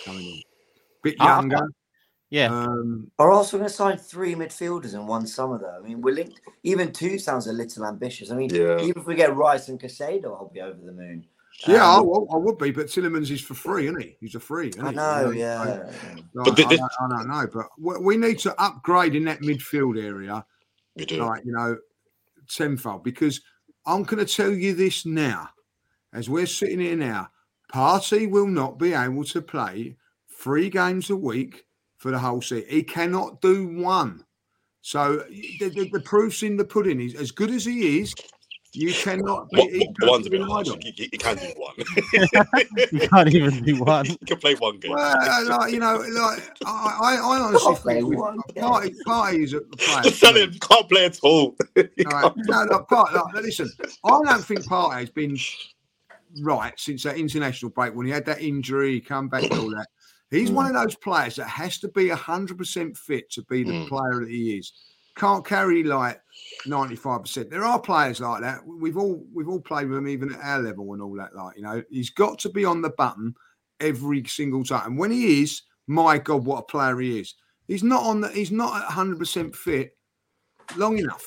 coming in. Bit younger. Uh, yeah. Um, Are also going to sign three midfielders in one summer, though. I mean, we're linked. Even two sounds a little ambitious. I mean, yeah. even if we get Rice and Caicedo, I'll be over the moon. Yeah, um, I, I, would be, but Tielemans is for free, isn't he? He's a free. I know, he? yeah. but I, I, I, don't know, but we need to upgrade in that midfield area. We do. Like you know, tenfold because I'm going to tell you this now as we're sitting here now, Partey will not be able to play three games a week for the whole season. He cannot do one. So the, the, the proof's in the pudding. He's as good as he is. You cannot. Be, one's a bit harsh. You, you, can't do one. you can't even do one. you can play one game. Well, uh, like you know, like I, I, I honestly think one Partey, Partey is a player. Tell him can't play at all. right. No, no, part, like, listen, I don't think Partey has been right since that international break when he had that injury, come back all that. He's mm. one of those players that has to be 100% fit to be the mm. player that he is. can't carry like 95%. There are players like that. We've all we've all played with him even at our level and all that. Like, you know, he's got to be on the button every single time. And when he is, my God, what a player he is. He's not on the he's not at 100% fit long enough.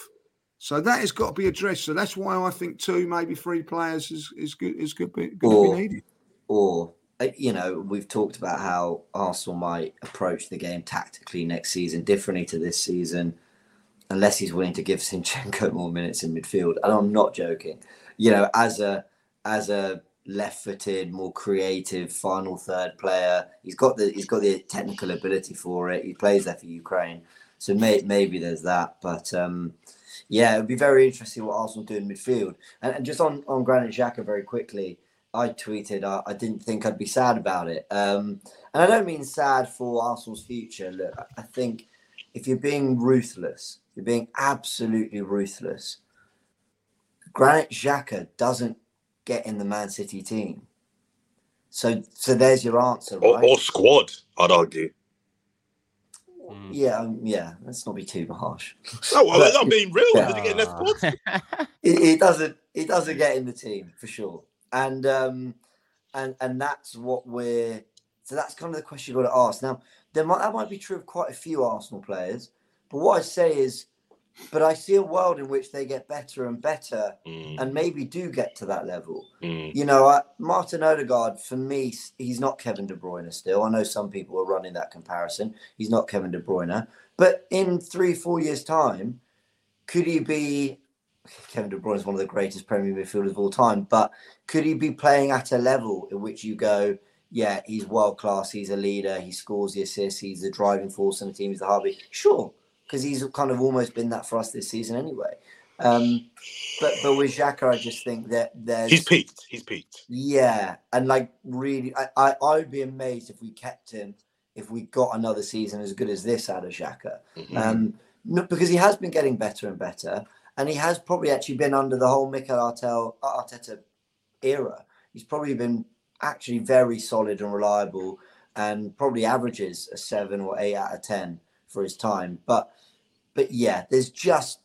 So that has got to be addressed. So that's why I think two, maybe three players is, is good is good, good Or- be needed. or uh, you know we've talked about how Arsenal might approach the game tactically next season differently to this season, unless he's willing to give Zinchenko more minutes in midfield. And I'm not joking. You know, as a as a left-footed, more creative final third player, he's got the he's got the technical ability for it. He plays there for Ukraine, so may, maybe there's that. But um, yeah, it would be very interesting what Arsenal do in midfield. And, and just on on Granit Xhaka very quickly. I tweeted I, I didn't think I'd be sad about it. Um, and I don't mean sad for Arsenal's future. Look, I- think if you're being ruthless, you're being absolutely ruthless. Granit Xhaka doesn't get in the Man City team. So so there's your answer, Or, right? or squad, I'd argue. Mm. yeah, um, yeah. Let's not be too harsh. No, well, But- I'm being real. Yeah. Did he get in their squad? it, it doesn't it doesn't get in the team for sure and um and and that's what we're so that's kind of the question you've got to ask now there might that might be true of quite a few arsenal players but what i say is but i see a world in which they get better and better Mm, and maybe do get to that level. Mm. you know I, martin odegaard for me he's not kevin de bruyne still. I know some people are running that comparison. He's not kevin de bruyne. But in three four years time could he be Kevin De Bruyne is one of the greatest Premier midfielders of all time, but could he be playing at a level in which you go, yeah, he's world class, he's a leader, he scores the assists, he's the driving force in the team, he's the heartbeat? Sure, because he's kind of almost been that for us this season anyway. Um, but but with Xhaka, I just think that there's He's peaked. He's peaked. yeah, and like really, I, I I would be amazed if we kept him if we got another season as good as this out of Xhaka. Mhm. Um, because he has been getting better and better, and he has probably actually been under the whole Mikel Artel, Arteta era. He's probably been actually very solid and reliable, and probably averages a seven or eight out of ten for his time. But but yeah, there's just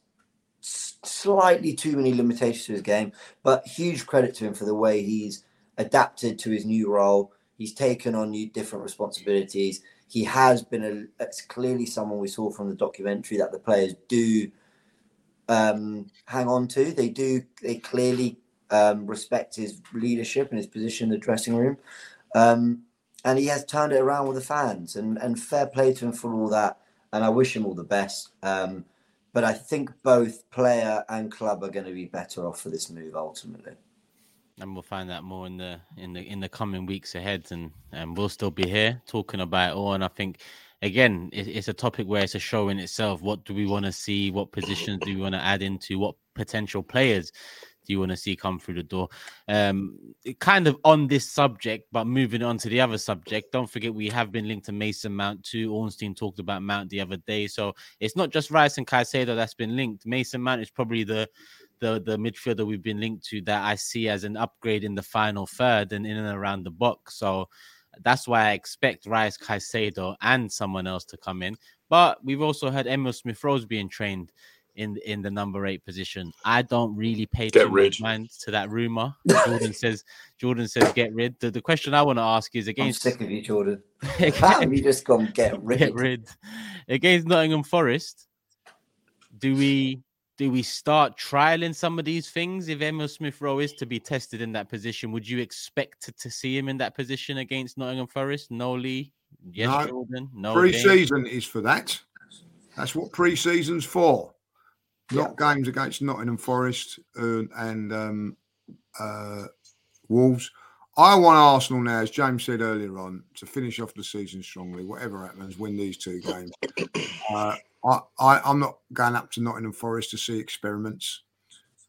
slightly too many limitations to his game. But huge credit to him for the way he's adapted to his new role. He's taken on new different responsibilities. He has been a. It's clearly someone we saw from the documentary that the players do um, hang on to. They do. They clearly um, respect his leadership and his position in the dressing room. Um, and he has turned it around with the fans, and and fair play to him for all that. And I wish him all the best. Um, but I think both player and club are going to be better off for this move ultimately. and we'll find out more in the in the in the coming weeks ahead and and we'll still be here talking about it all and i think again it, it's a topic where it's a show in itself what do we want to see what positions do we want to add into what potential players you want to see come through the door. Um kind of on this subject but moving on to the other subject don't forget we have been linked to mason mount too. Ornstein talked about mount the other day. So it's not just rice and Caicedo that's been linked. Mason mount is probably the the the midfielder we've been linked to that I see as an upgrade in the final third and in and around the box. So that's why I expect Rice Caicedo and someone else to come in. But we've also had Emil Smith Rowe being trained in in the number eight position. I don't really pay Get too rid. much mind to that rumor. Jordan says Jordan says get rid. The, the question I want to ask is I'm against sick of you, Jordan. How have you just gone get rid? get rid against Nottingham Forest. Do we do we start trialing some of these things if Emil Smith Rowe is to be tested in that position? Would you expect to, to see him in that position against Nottingham Forest? No Lee, yes, No. Jordan, no Pre James? season is for that. That's what pre season's for. Not games against Nottingham Forest uh, and um, uh, Wolves. I want Arsenal now, as James said earlier on, to finish off the season strongly. Whatever happens, win these two games. Uh, I, I, I'm not going up to Nottingham Forest to see experiments.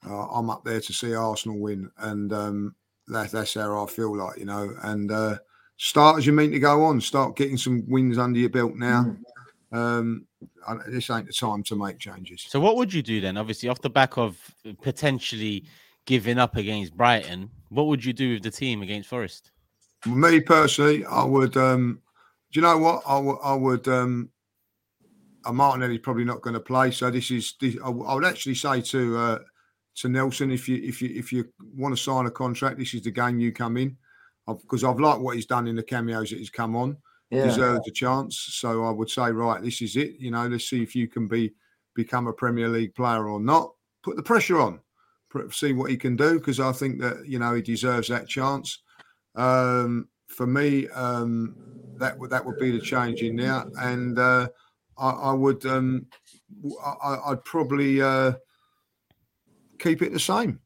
Uh, I'm up there to see Arsenal win, and um, that, that's how I feel like, you know. And uh, start as you mean to go on. Start getting some wins under your belt now. Um, this ain't the time to make changes. So what would you do then? Obviously, off the back of potentially giving up against Brighton, what would you do with the team against Forest? Me personally, I would. Um, do you know what? I would. I would. Um, uh, Martinelli's probably not going to play. So this is. This, I, I would actually say to uh, to Nelson, if you if you if you want to sign a contract, this is the game you come in, because I've, I've liked what he's done in the cameos that he's come on. Yeah. Deserves a chance. So I would say, right, this is it. You know, let's see if you can be become a Premier League player or not. Put the pressure on. See what he can do because I think that you know he deserves that chance. Um, for me, um, that would that would be the change in there, and uh, I, I would um, I, would probably uh, keep it the same.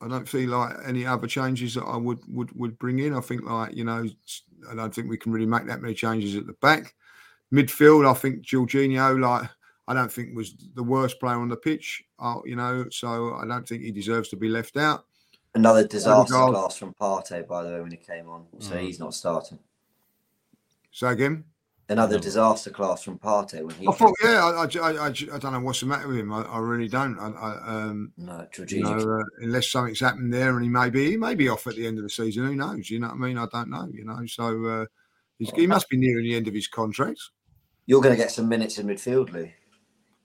I don't feel like any other changes that I would would would bring in. I think like you know, I don't think we can really make that many changes at the back. Midfield, I think Jorginho, like I don't think was the worst player on the pitch. Uh, you know, so I don't think he deserves to be left out. Another disaster Odegaard. class from Partey, by the way, when he came on. So Mm. he's not starting. So again, Another No. disaster class from Partey when he. I thought, yeah, I, I, I, I, I don't know what's the matter with him. I, I really don't. I, I, um, No, you know, uh, unless something's happened there, and he may be, he may be off at the end of the season. Who knows? You know what I mean? I don't know. You know, so uh, he's, he must be nearing the end of his contract. You're going to get some minutes in midfield, Lee.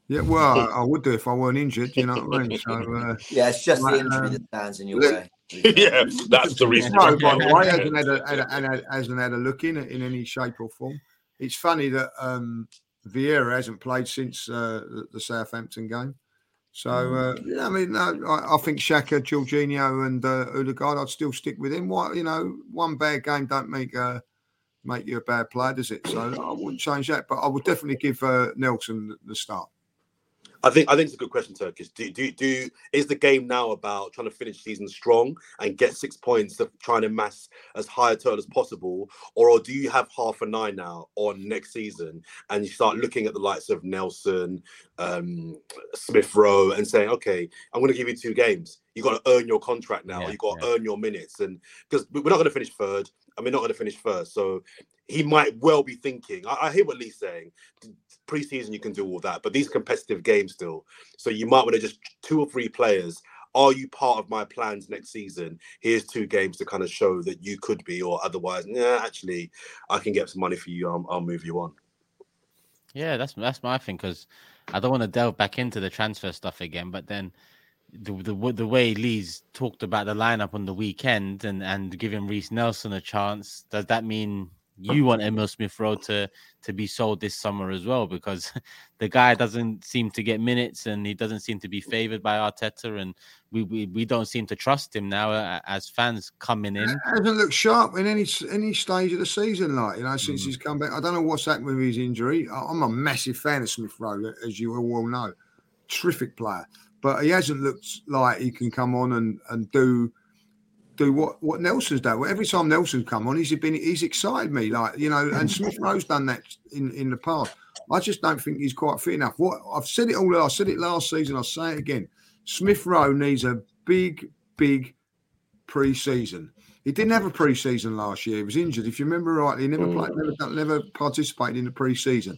Yeah, well, I, I would do if I weren't injured. You know what I mean? So. Uh, Yeah, it's just Right, the injury um, that stands in your look- way. yeah, that's the reason. No, by the way, hasn't had a, had a, had a, hasn't had a look in in any shape or form. It's funny that um, Vieira hasn't played since uh, the, the Southampton game. So, uh, yeah, I mean, no, I, I think Xhaka, Jorginho, and uh, Odegaard, I'd still stick with him. What you know, one bad game don't make uh, make you a bad player, does it? So I wouldn't change that, but I would definitely give uh, Nelson the start. I think I think it's a good question, Turkish. Do do do is the game now about trying to finish season strong and get six points to try and amass as high a total as possible, or do you have half a nine now on next season and you start looking at the likes of Nelson, um, Smith Rowe, and saying, okay, I'm going to give you two games. You got to earn your contract now. Yeah, you got to yeah. earn your minutes, and because we're not going to finish third, and we're not going to finish first, so he might well be thinking. I, I hear what Lee's saying preseason you can do all that, but these competitive games still. So you might want to just two or three players. Are you part of my plans next season? Here's two games to kind of show that you could be, or otherwise, yeah, actually, I can get some money for you. I'll, I'll move you on. Yeah, that's that's my thing because I don't want to delve back into the transfer stuff again. But then the the the way Lee's talked about the lineup on the weekend and and giving Reiss Nelson a chance, does that mean you want Emil Smith Rowe to to be sold this summer as well? Because the guy doesn't seem to get minutes and he doesn't seem to be favored by Arteta, and we we, we don't seem to trust him now uh, as fans coming in. hasn't looked sharp in any any stage of the season, like you know, since Mm. he's come back. I don't know what's happened with his injury. I'm a massive fan of Smith Rowe, as you all well know, terrific player, but he hasn't looked like he can come on and and do do what what Nelson's done. Every time Nelson's come on, he's been he's excited me, like you know, and mm. Smith Rowe's done that in in the past. I just don't think he's quite fit enough. What I've said it all. I said it last season. I'll say it again. Smith Rowe needs a big, big pre-season. He didn't have a pre-season last year. He was injured. If you remember rightly, he never played, mm. never, never participated in the pre-season.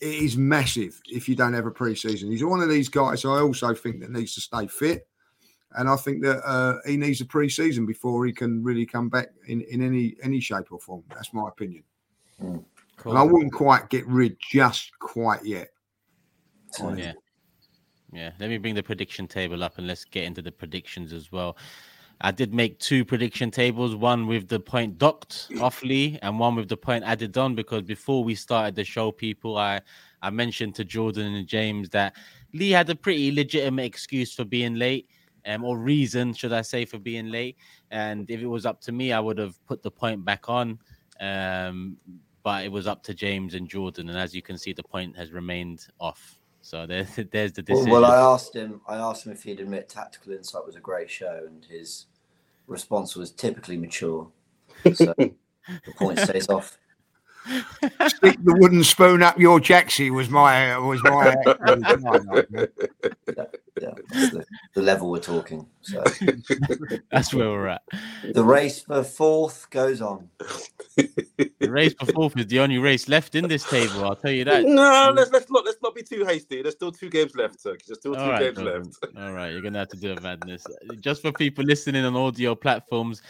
It is massive if you don't have a pre-season. He's one of these guys. I also think that needs to stay fit, and I think that uh, he needs a pre-season before he can really come back in, in any any shape or form. That's my opinion. Cool. And I wouldn't quite get rid just quite yet. So, Yeah. Yeah. Let me bring the prediction table up and let's get into the predictions as well. I did make two prediction tables, one with the point docked off Lee and one with the point added on because before we started the show, people, I, I mentioned to Jordan and James that Lee had a pretty legitimate excuse for being late, um, or reason, should I say, for being late. And if it was up to me, I would have put the point back on. Um, but it was up to James and Jordan. And as you can see, the point has remained off. So there, there's the Well, decision. well, I asked him. I asked him if he'd admit Tactical Insight was a great show, and his response was typically mature. So the point stays off. Stick the wooden spoon up your jacksie was my was my. Yeah, that's the, the level we're talking. So That's where we're at. the race for fourth goes on. The race for fourth is the only race left in this table. I'll tell you that. No, let's let's not let's not be too hasty. There's still two games left, Turkish. There's still two All right, games Jordan. left. All right, you're gonna have to do a madness. Just for people listening on audio platforms,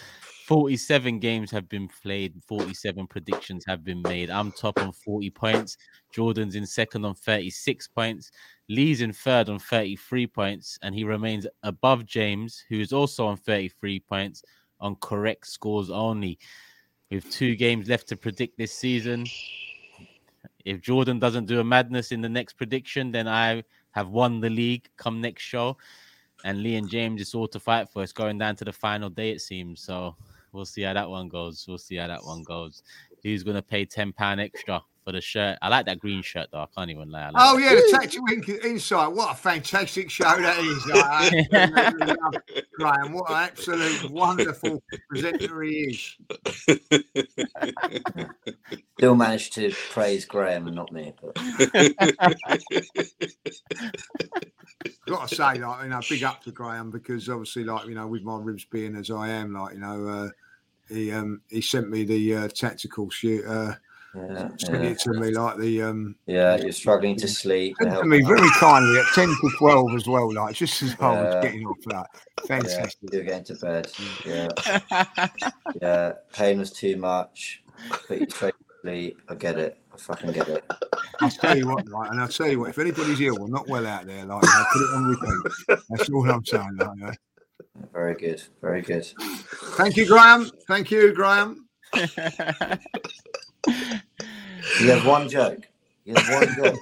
47 games have been played, 47 predictions have been made. I'm top on 40 points. Jordan's in second on 36 points. Lee's in third on 33 points, and he remains above James, who is also on 33 points on correct scores only. With two games left to predict this season, if Jordan doesn't do a madness in the next prediction, then I have won the league come next show. And Lee and James is all to fight for. It's going down to the final day, it seems. So we'll see how that one goes. We'll see how that one goes. Who's going to pay £10 extra for the shirt? I like that green shirt, though. I can't even lie. Like oh, that. yeah, the Tactical Insight. What a fantastic show that is. I absolutely love Graham. What an absolute wonderful presenter he is. Still managed to praise Graham and not me. But got to say, like, you know, big up to Graham because obviously, like, you know, with my ribs being as I am, like, you know, uh, he um he sent me the uh, tactical shoot, uh, yeah, sent yeah. it to me like the um yeah, you're struggling to sleep. to me very kindly at ten to twelve as well, like just as I was getting off that. Yeah, Fantastic. you're getting to bed. Yeah, yeah. Pain was too much. Put you straight to sleep. I get it. I fucking get it. I'll tell you what, like, and I'll tell you what, if anybody's ill or not well out there, like, I'll put it on repeat. That's all I'm saying. Like, you know. Very good. Very good. Thank you, Graham. Thank you, Graham. You have one joke. You have one joke.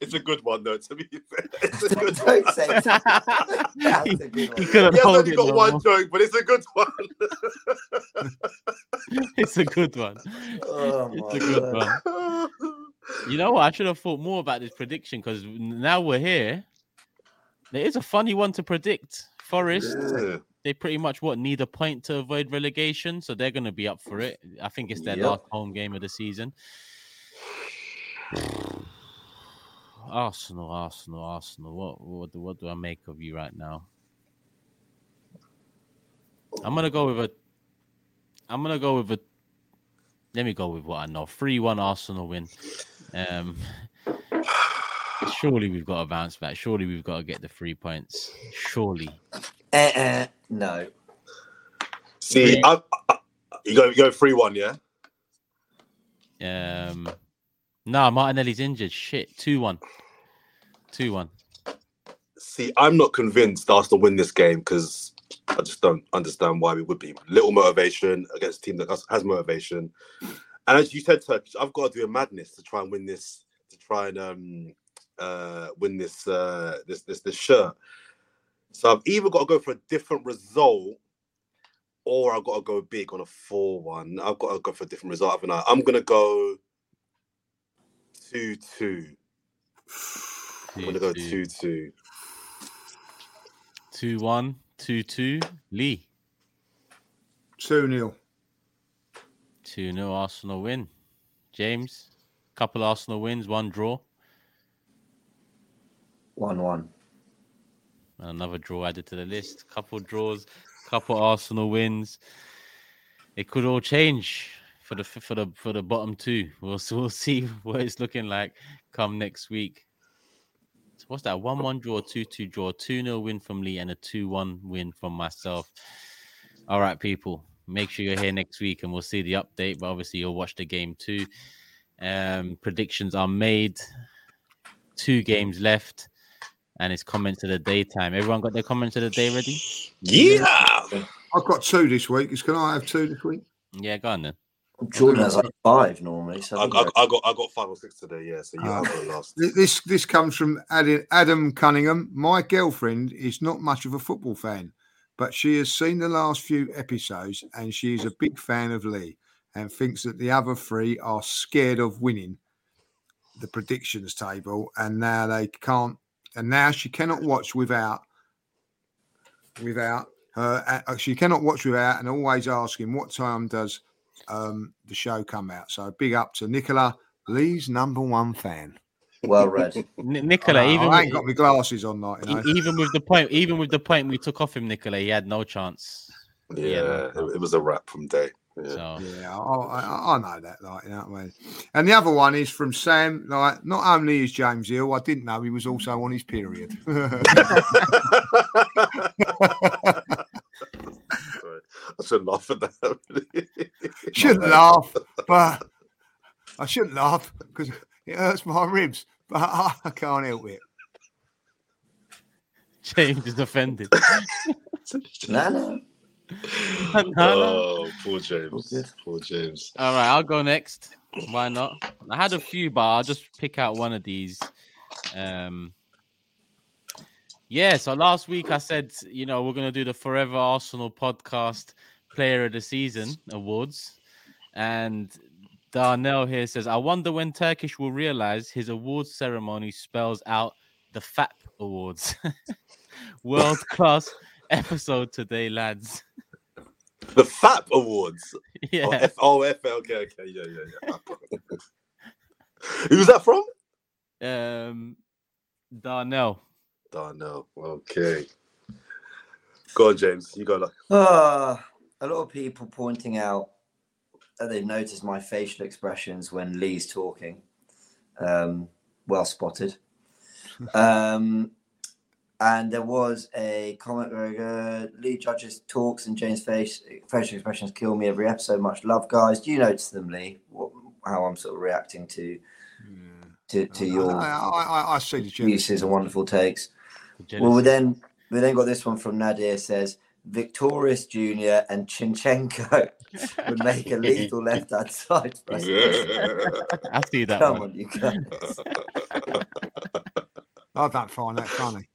It's a good one though. To be fair, it's a good one. Don't say it. That's a good He one. couldn't He has hold only got one more. joke, but it's a good one. It's a good one. Oh It's a good God. one. You know what? I should have thought more about this prediction because now we're here. There is a funny one to predict. Forest, Yeah. they pretty much what need a point to avoid relegation, so they're going to be up for it. I think it's their Yep. last home game of the season. Arsenal, Arsenal, Arsenal. What, what, do, what do I make of you right now? I'm gonna go with a. I'm gonna go with a. Let me go with what I know. Three-one Arsenal win. Um, surely we've got to bounce back. Surely we've got to get the three points. Surely. Eh, eh, no. See, I, I, you go, you go three one, yeah. Um, no, Martinelli's injured. Shit. Two-one. Two-one. See, I'm not convinced Arsenal win this game because I just don't understand why we would be. Little motivation against a team that has, motivation. And as you said, Turkish, I've got to do a madness to try and win this, to try and um uh win this uh this this this shirt. So I've either got to go for a different result or I've got to go big on a 4-1. I've got to go for a different result, haven't I? I'm gonna go 2-2. I'm gonna go 2-2. Two-one. Two-two. Lee. 2 0. 2 0 Arsenal win. James, couple Arsenal wins, one draw, One one. and another draw added to the list. Couple draws, couple Arsenal wins. It could all change for the for the for the bottom two. We'll we'll see what it's looking like come next week. So what's that? One one draw, two two draw, two 0 win from Lee, and a two one win from myself. All right, people. Make sure you're here next week, and we'll see the update. But obviously, you'll watch the game too. Um, predictions are made. Two games left, and it's comments of the day time. Everyone got their comments of the day ready? Yeah. I've got two this week. Is Can I have two this week? Yeah, go on then. Jordan has like five normally. So I, I, I got I got five or six today. Yeah, so you Ah. have the last. This this comes from Adam, Adam Cunningham. My girlfriend is not much of a football fan, but she has seen the last few episodes and she is a big fan of Lee and thinks that the other three are scared of winning the predictions table and now they can't and now she cannot watch without without her uh, she cannot watch without and always asking what time does um the show come out so big up to nicola lee's number one fan well read. N- Nicola, I, even I ain't with, got my glasses on, like you know. even with the point, even with the point we took off him, Nicola, he had no chance. Yeah, it, it was a wrap from day. Yeah. So Yeah, I, I, I know that, like you know what I mean. And the other one is from Sam. Like, not only is James Hill, I didn't know he was also on his period. I shouldn't laugh at that. shouldn't laugh, but I shouldn't laugh because it hurts my ribs. But I, I can't help it. James is offended. No, no. No, no. Oh, poor James. good. Poor James. All right, I'll go next. Why not? I had a few, but I'll just pick out one of these. Um, yeah, so last week I said, you know, we're gonna do the Forever Arsenal podcast Player of the Season awards, and Darnell here says, I wonder when Turkish will realize his awards ceremony spells out the FAP awards. World class episode today, lads. The FAP Awards. Oh, Yeah. F- oh, F- okay, okay, yeah, yeah, yeah. Who's that from? Um, Darnell. No. Okay. Go on, James. You got like Ah, a lot of people pointing out that they've noticed my facial expressions when Lee's talking. Um, well spotted. Um, and there was a comment very good. Lee Judge's talks and James' face facial expressions kill me every episode. Much love, guys. Do you notice them, Lee? What, how I'm sort of reacting to to, to I, your I, I, I see the gym. uses and wonderful takes. Jealous. Well, we then we then got this one from Nadir says Victorious Junior and Chinchenko would make a lethal left hand side. presence." I see that Come one. on, you guys. I don't find that funny.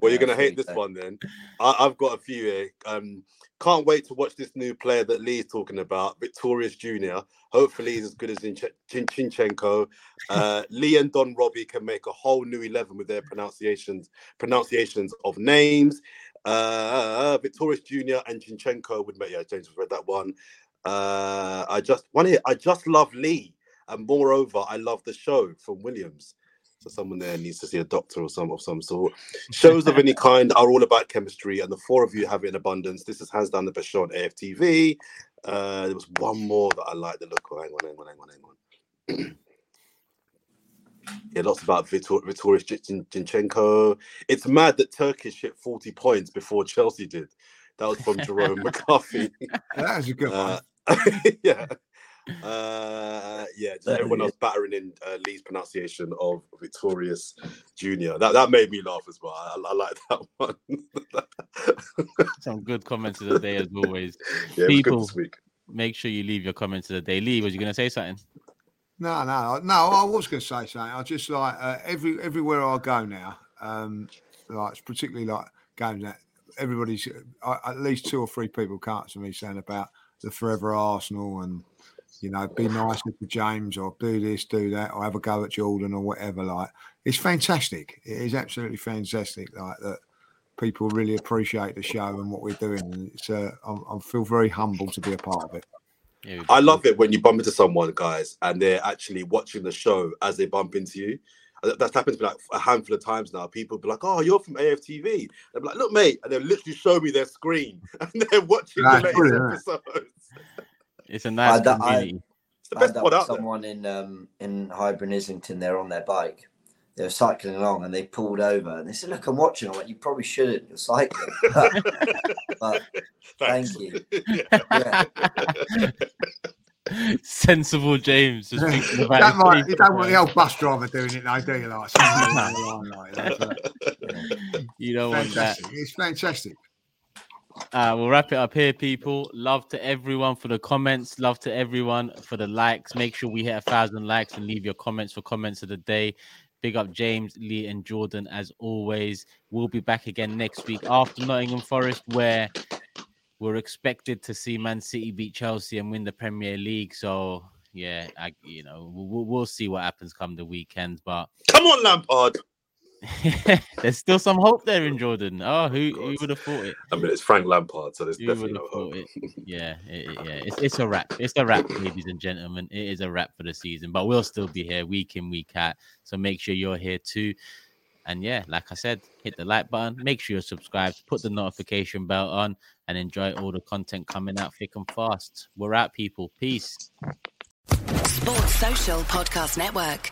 Well, you're gonna hate this one then. I, I've got a few here. Um, can't wait to watch this new player that Lee's talking about, Victorious Junior. Hopefully, he's as good as Chin- Chinchenko. Uh, Lee and Don Robbie can make a whole new eleven with their pronunciations pronunciations of names. Uh, Victorious Junior and Chinchenko would make. Yeah, James has read that one. Uh, I just one here. I just love Lee, and moreover, I love the show from Williams. So someone there needs to see a doctor or some of some sort. Shows of any kind are all about chemistry, and the four of you have it in abundance. This is hands down the best show on AFTV. Uh, there was one more that I like the look of. Hang on, hang on, hang on, hang on. yeah, lots about Vitor- Vitorius Jin- Jinchenko. It's mad that Turkish hit 40 points before Chelsea did. That was from Jerome McCarthy. That was a good one. Uh, yeah. Uh, yeah, just everyone else battering in uh, Lee's pronunciation of Victorious Junior. That that made me laugh as well. I, I like that one. Some good comments of the day as always. yeah, it was good People. this week. Make sure you leave your comments of the day. Lee, was you gonna say something? No, no, no. I was going to say something. I just like uh, every everywhere I go now. Um, like it's particularly like going that everybody's uh, at least two or three people come up to me saying about the forever Arsenal and you know be nice to James or do this, do that, or have a go at Jordan or whatever. Like it's fantastic. It is absolutely fantastic. Like that. People really appreciate the show and what we're doing, and it's uh, I, I feel very humble to be a part of it. Yeah, I love it when you bump into someone, guys, and they're actually watching the show as they bump into you. That's happened to me like a handful of times now. People be like, "Oh, you're from AFTV." They're like, "Look, mate," and they literally show me their screen and they're watching That's the latest episodes. It's a nice I- I- community. It's the I best that pod with out there. someone in um in Highbury Islington. They're on their bike. They were cycling along and they pulled over and they said, "Look, I'm watching." I went, "You probably shouldn't. You're cycling." but Thanks. thank you. Yeah. Yeah. Sensible James just thinking about That might, you don't want the old bus driver doing it, though, do you? Like, something along the line like that, but You don't want that. It's fantastic. Uh, we'll wrap it up here, people. Love to everyone for the comments. Love to everyone for the likes. Make sure we hit a thousand likes and leave your comments for comments of the day. Big up James, Lee, and Jordan as always. We'll be back again next week after Nottingham Forest, where we're expected to see Man City beat Chelsea and win the Premier League. So yeah, I you know we'll, we'll see what happens come the weekend, but Come on, Lampard. there's still some hope there in Jordan. Oh, who, who would have thought it? I mean, it's Frank Lampard, so there's Who definitely would no have hope. it? Yeah, it, it- yeah, it's, it's a wrap. It's a wrap, ladies and gentlemen. It is a wrap for the season, but we'll still be here week in, week out. So make sure you're here too. And yeah, like I said, hit the like button. Make sure you're subscribed. Put the notification bell on, and enjoy all the content coming out thick and fast. We're out, people. Peace. Sports Social Podcast Network.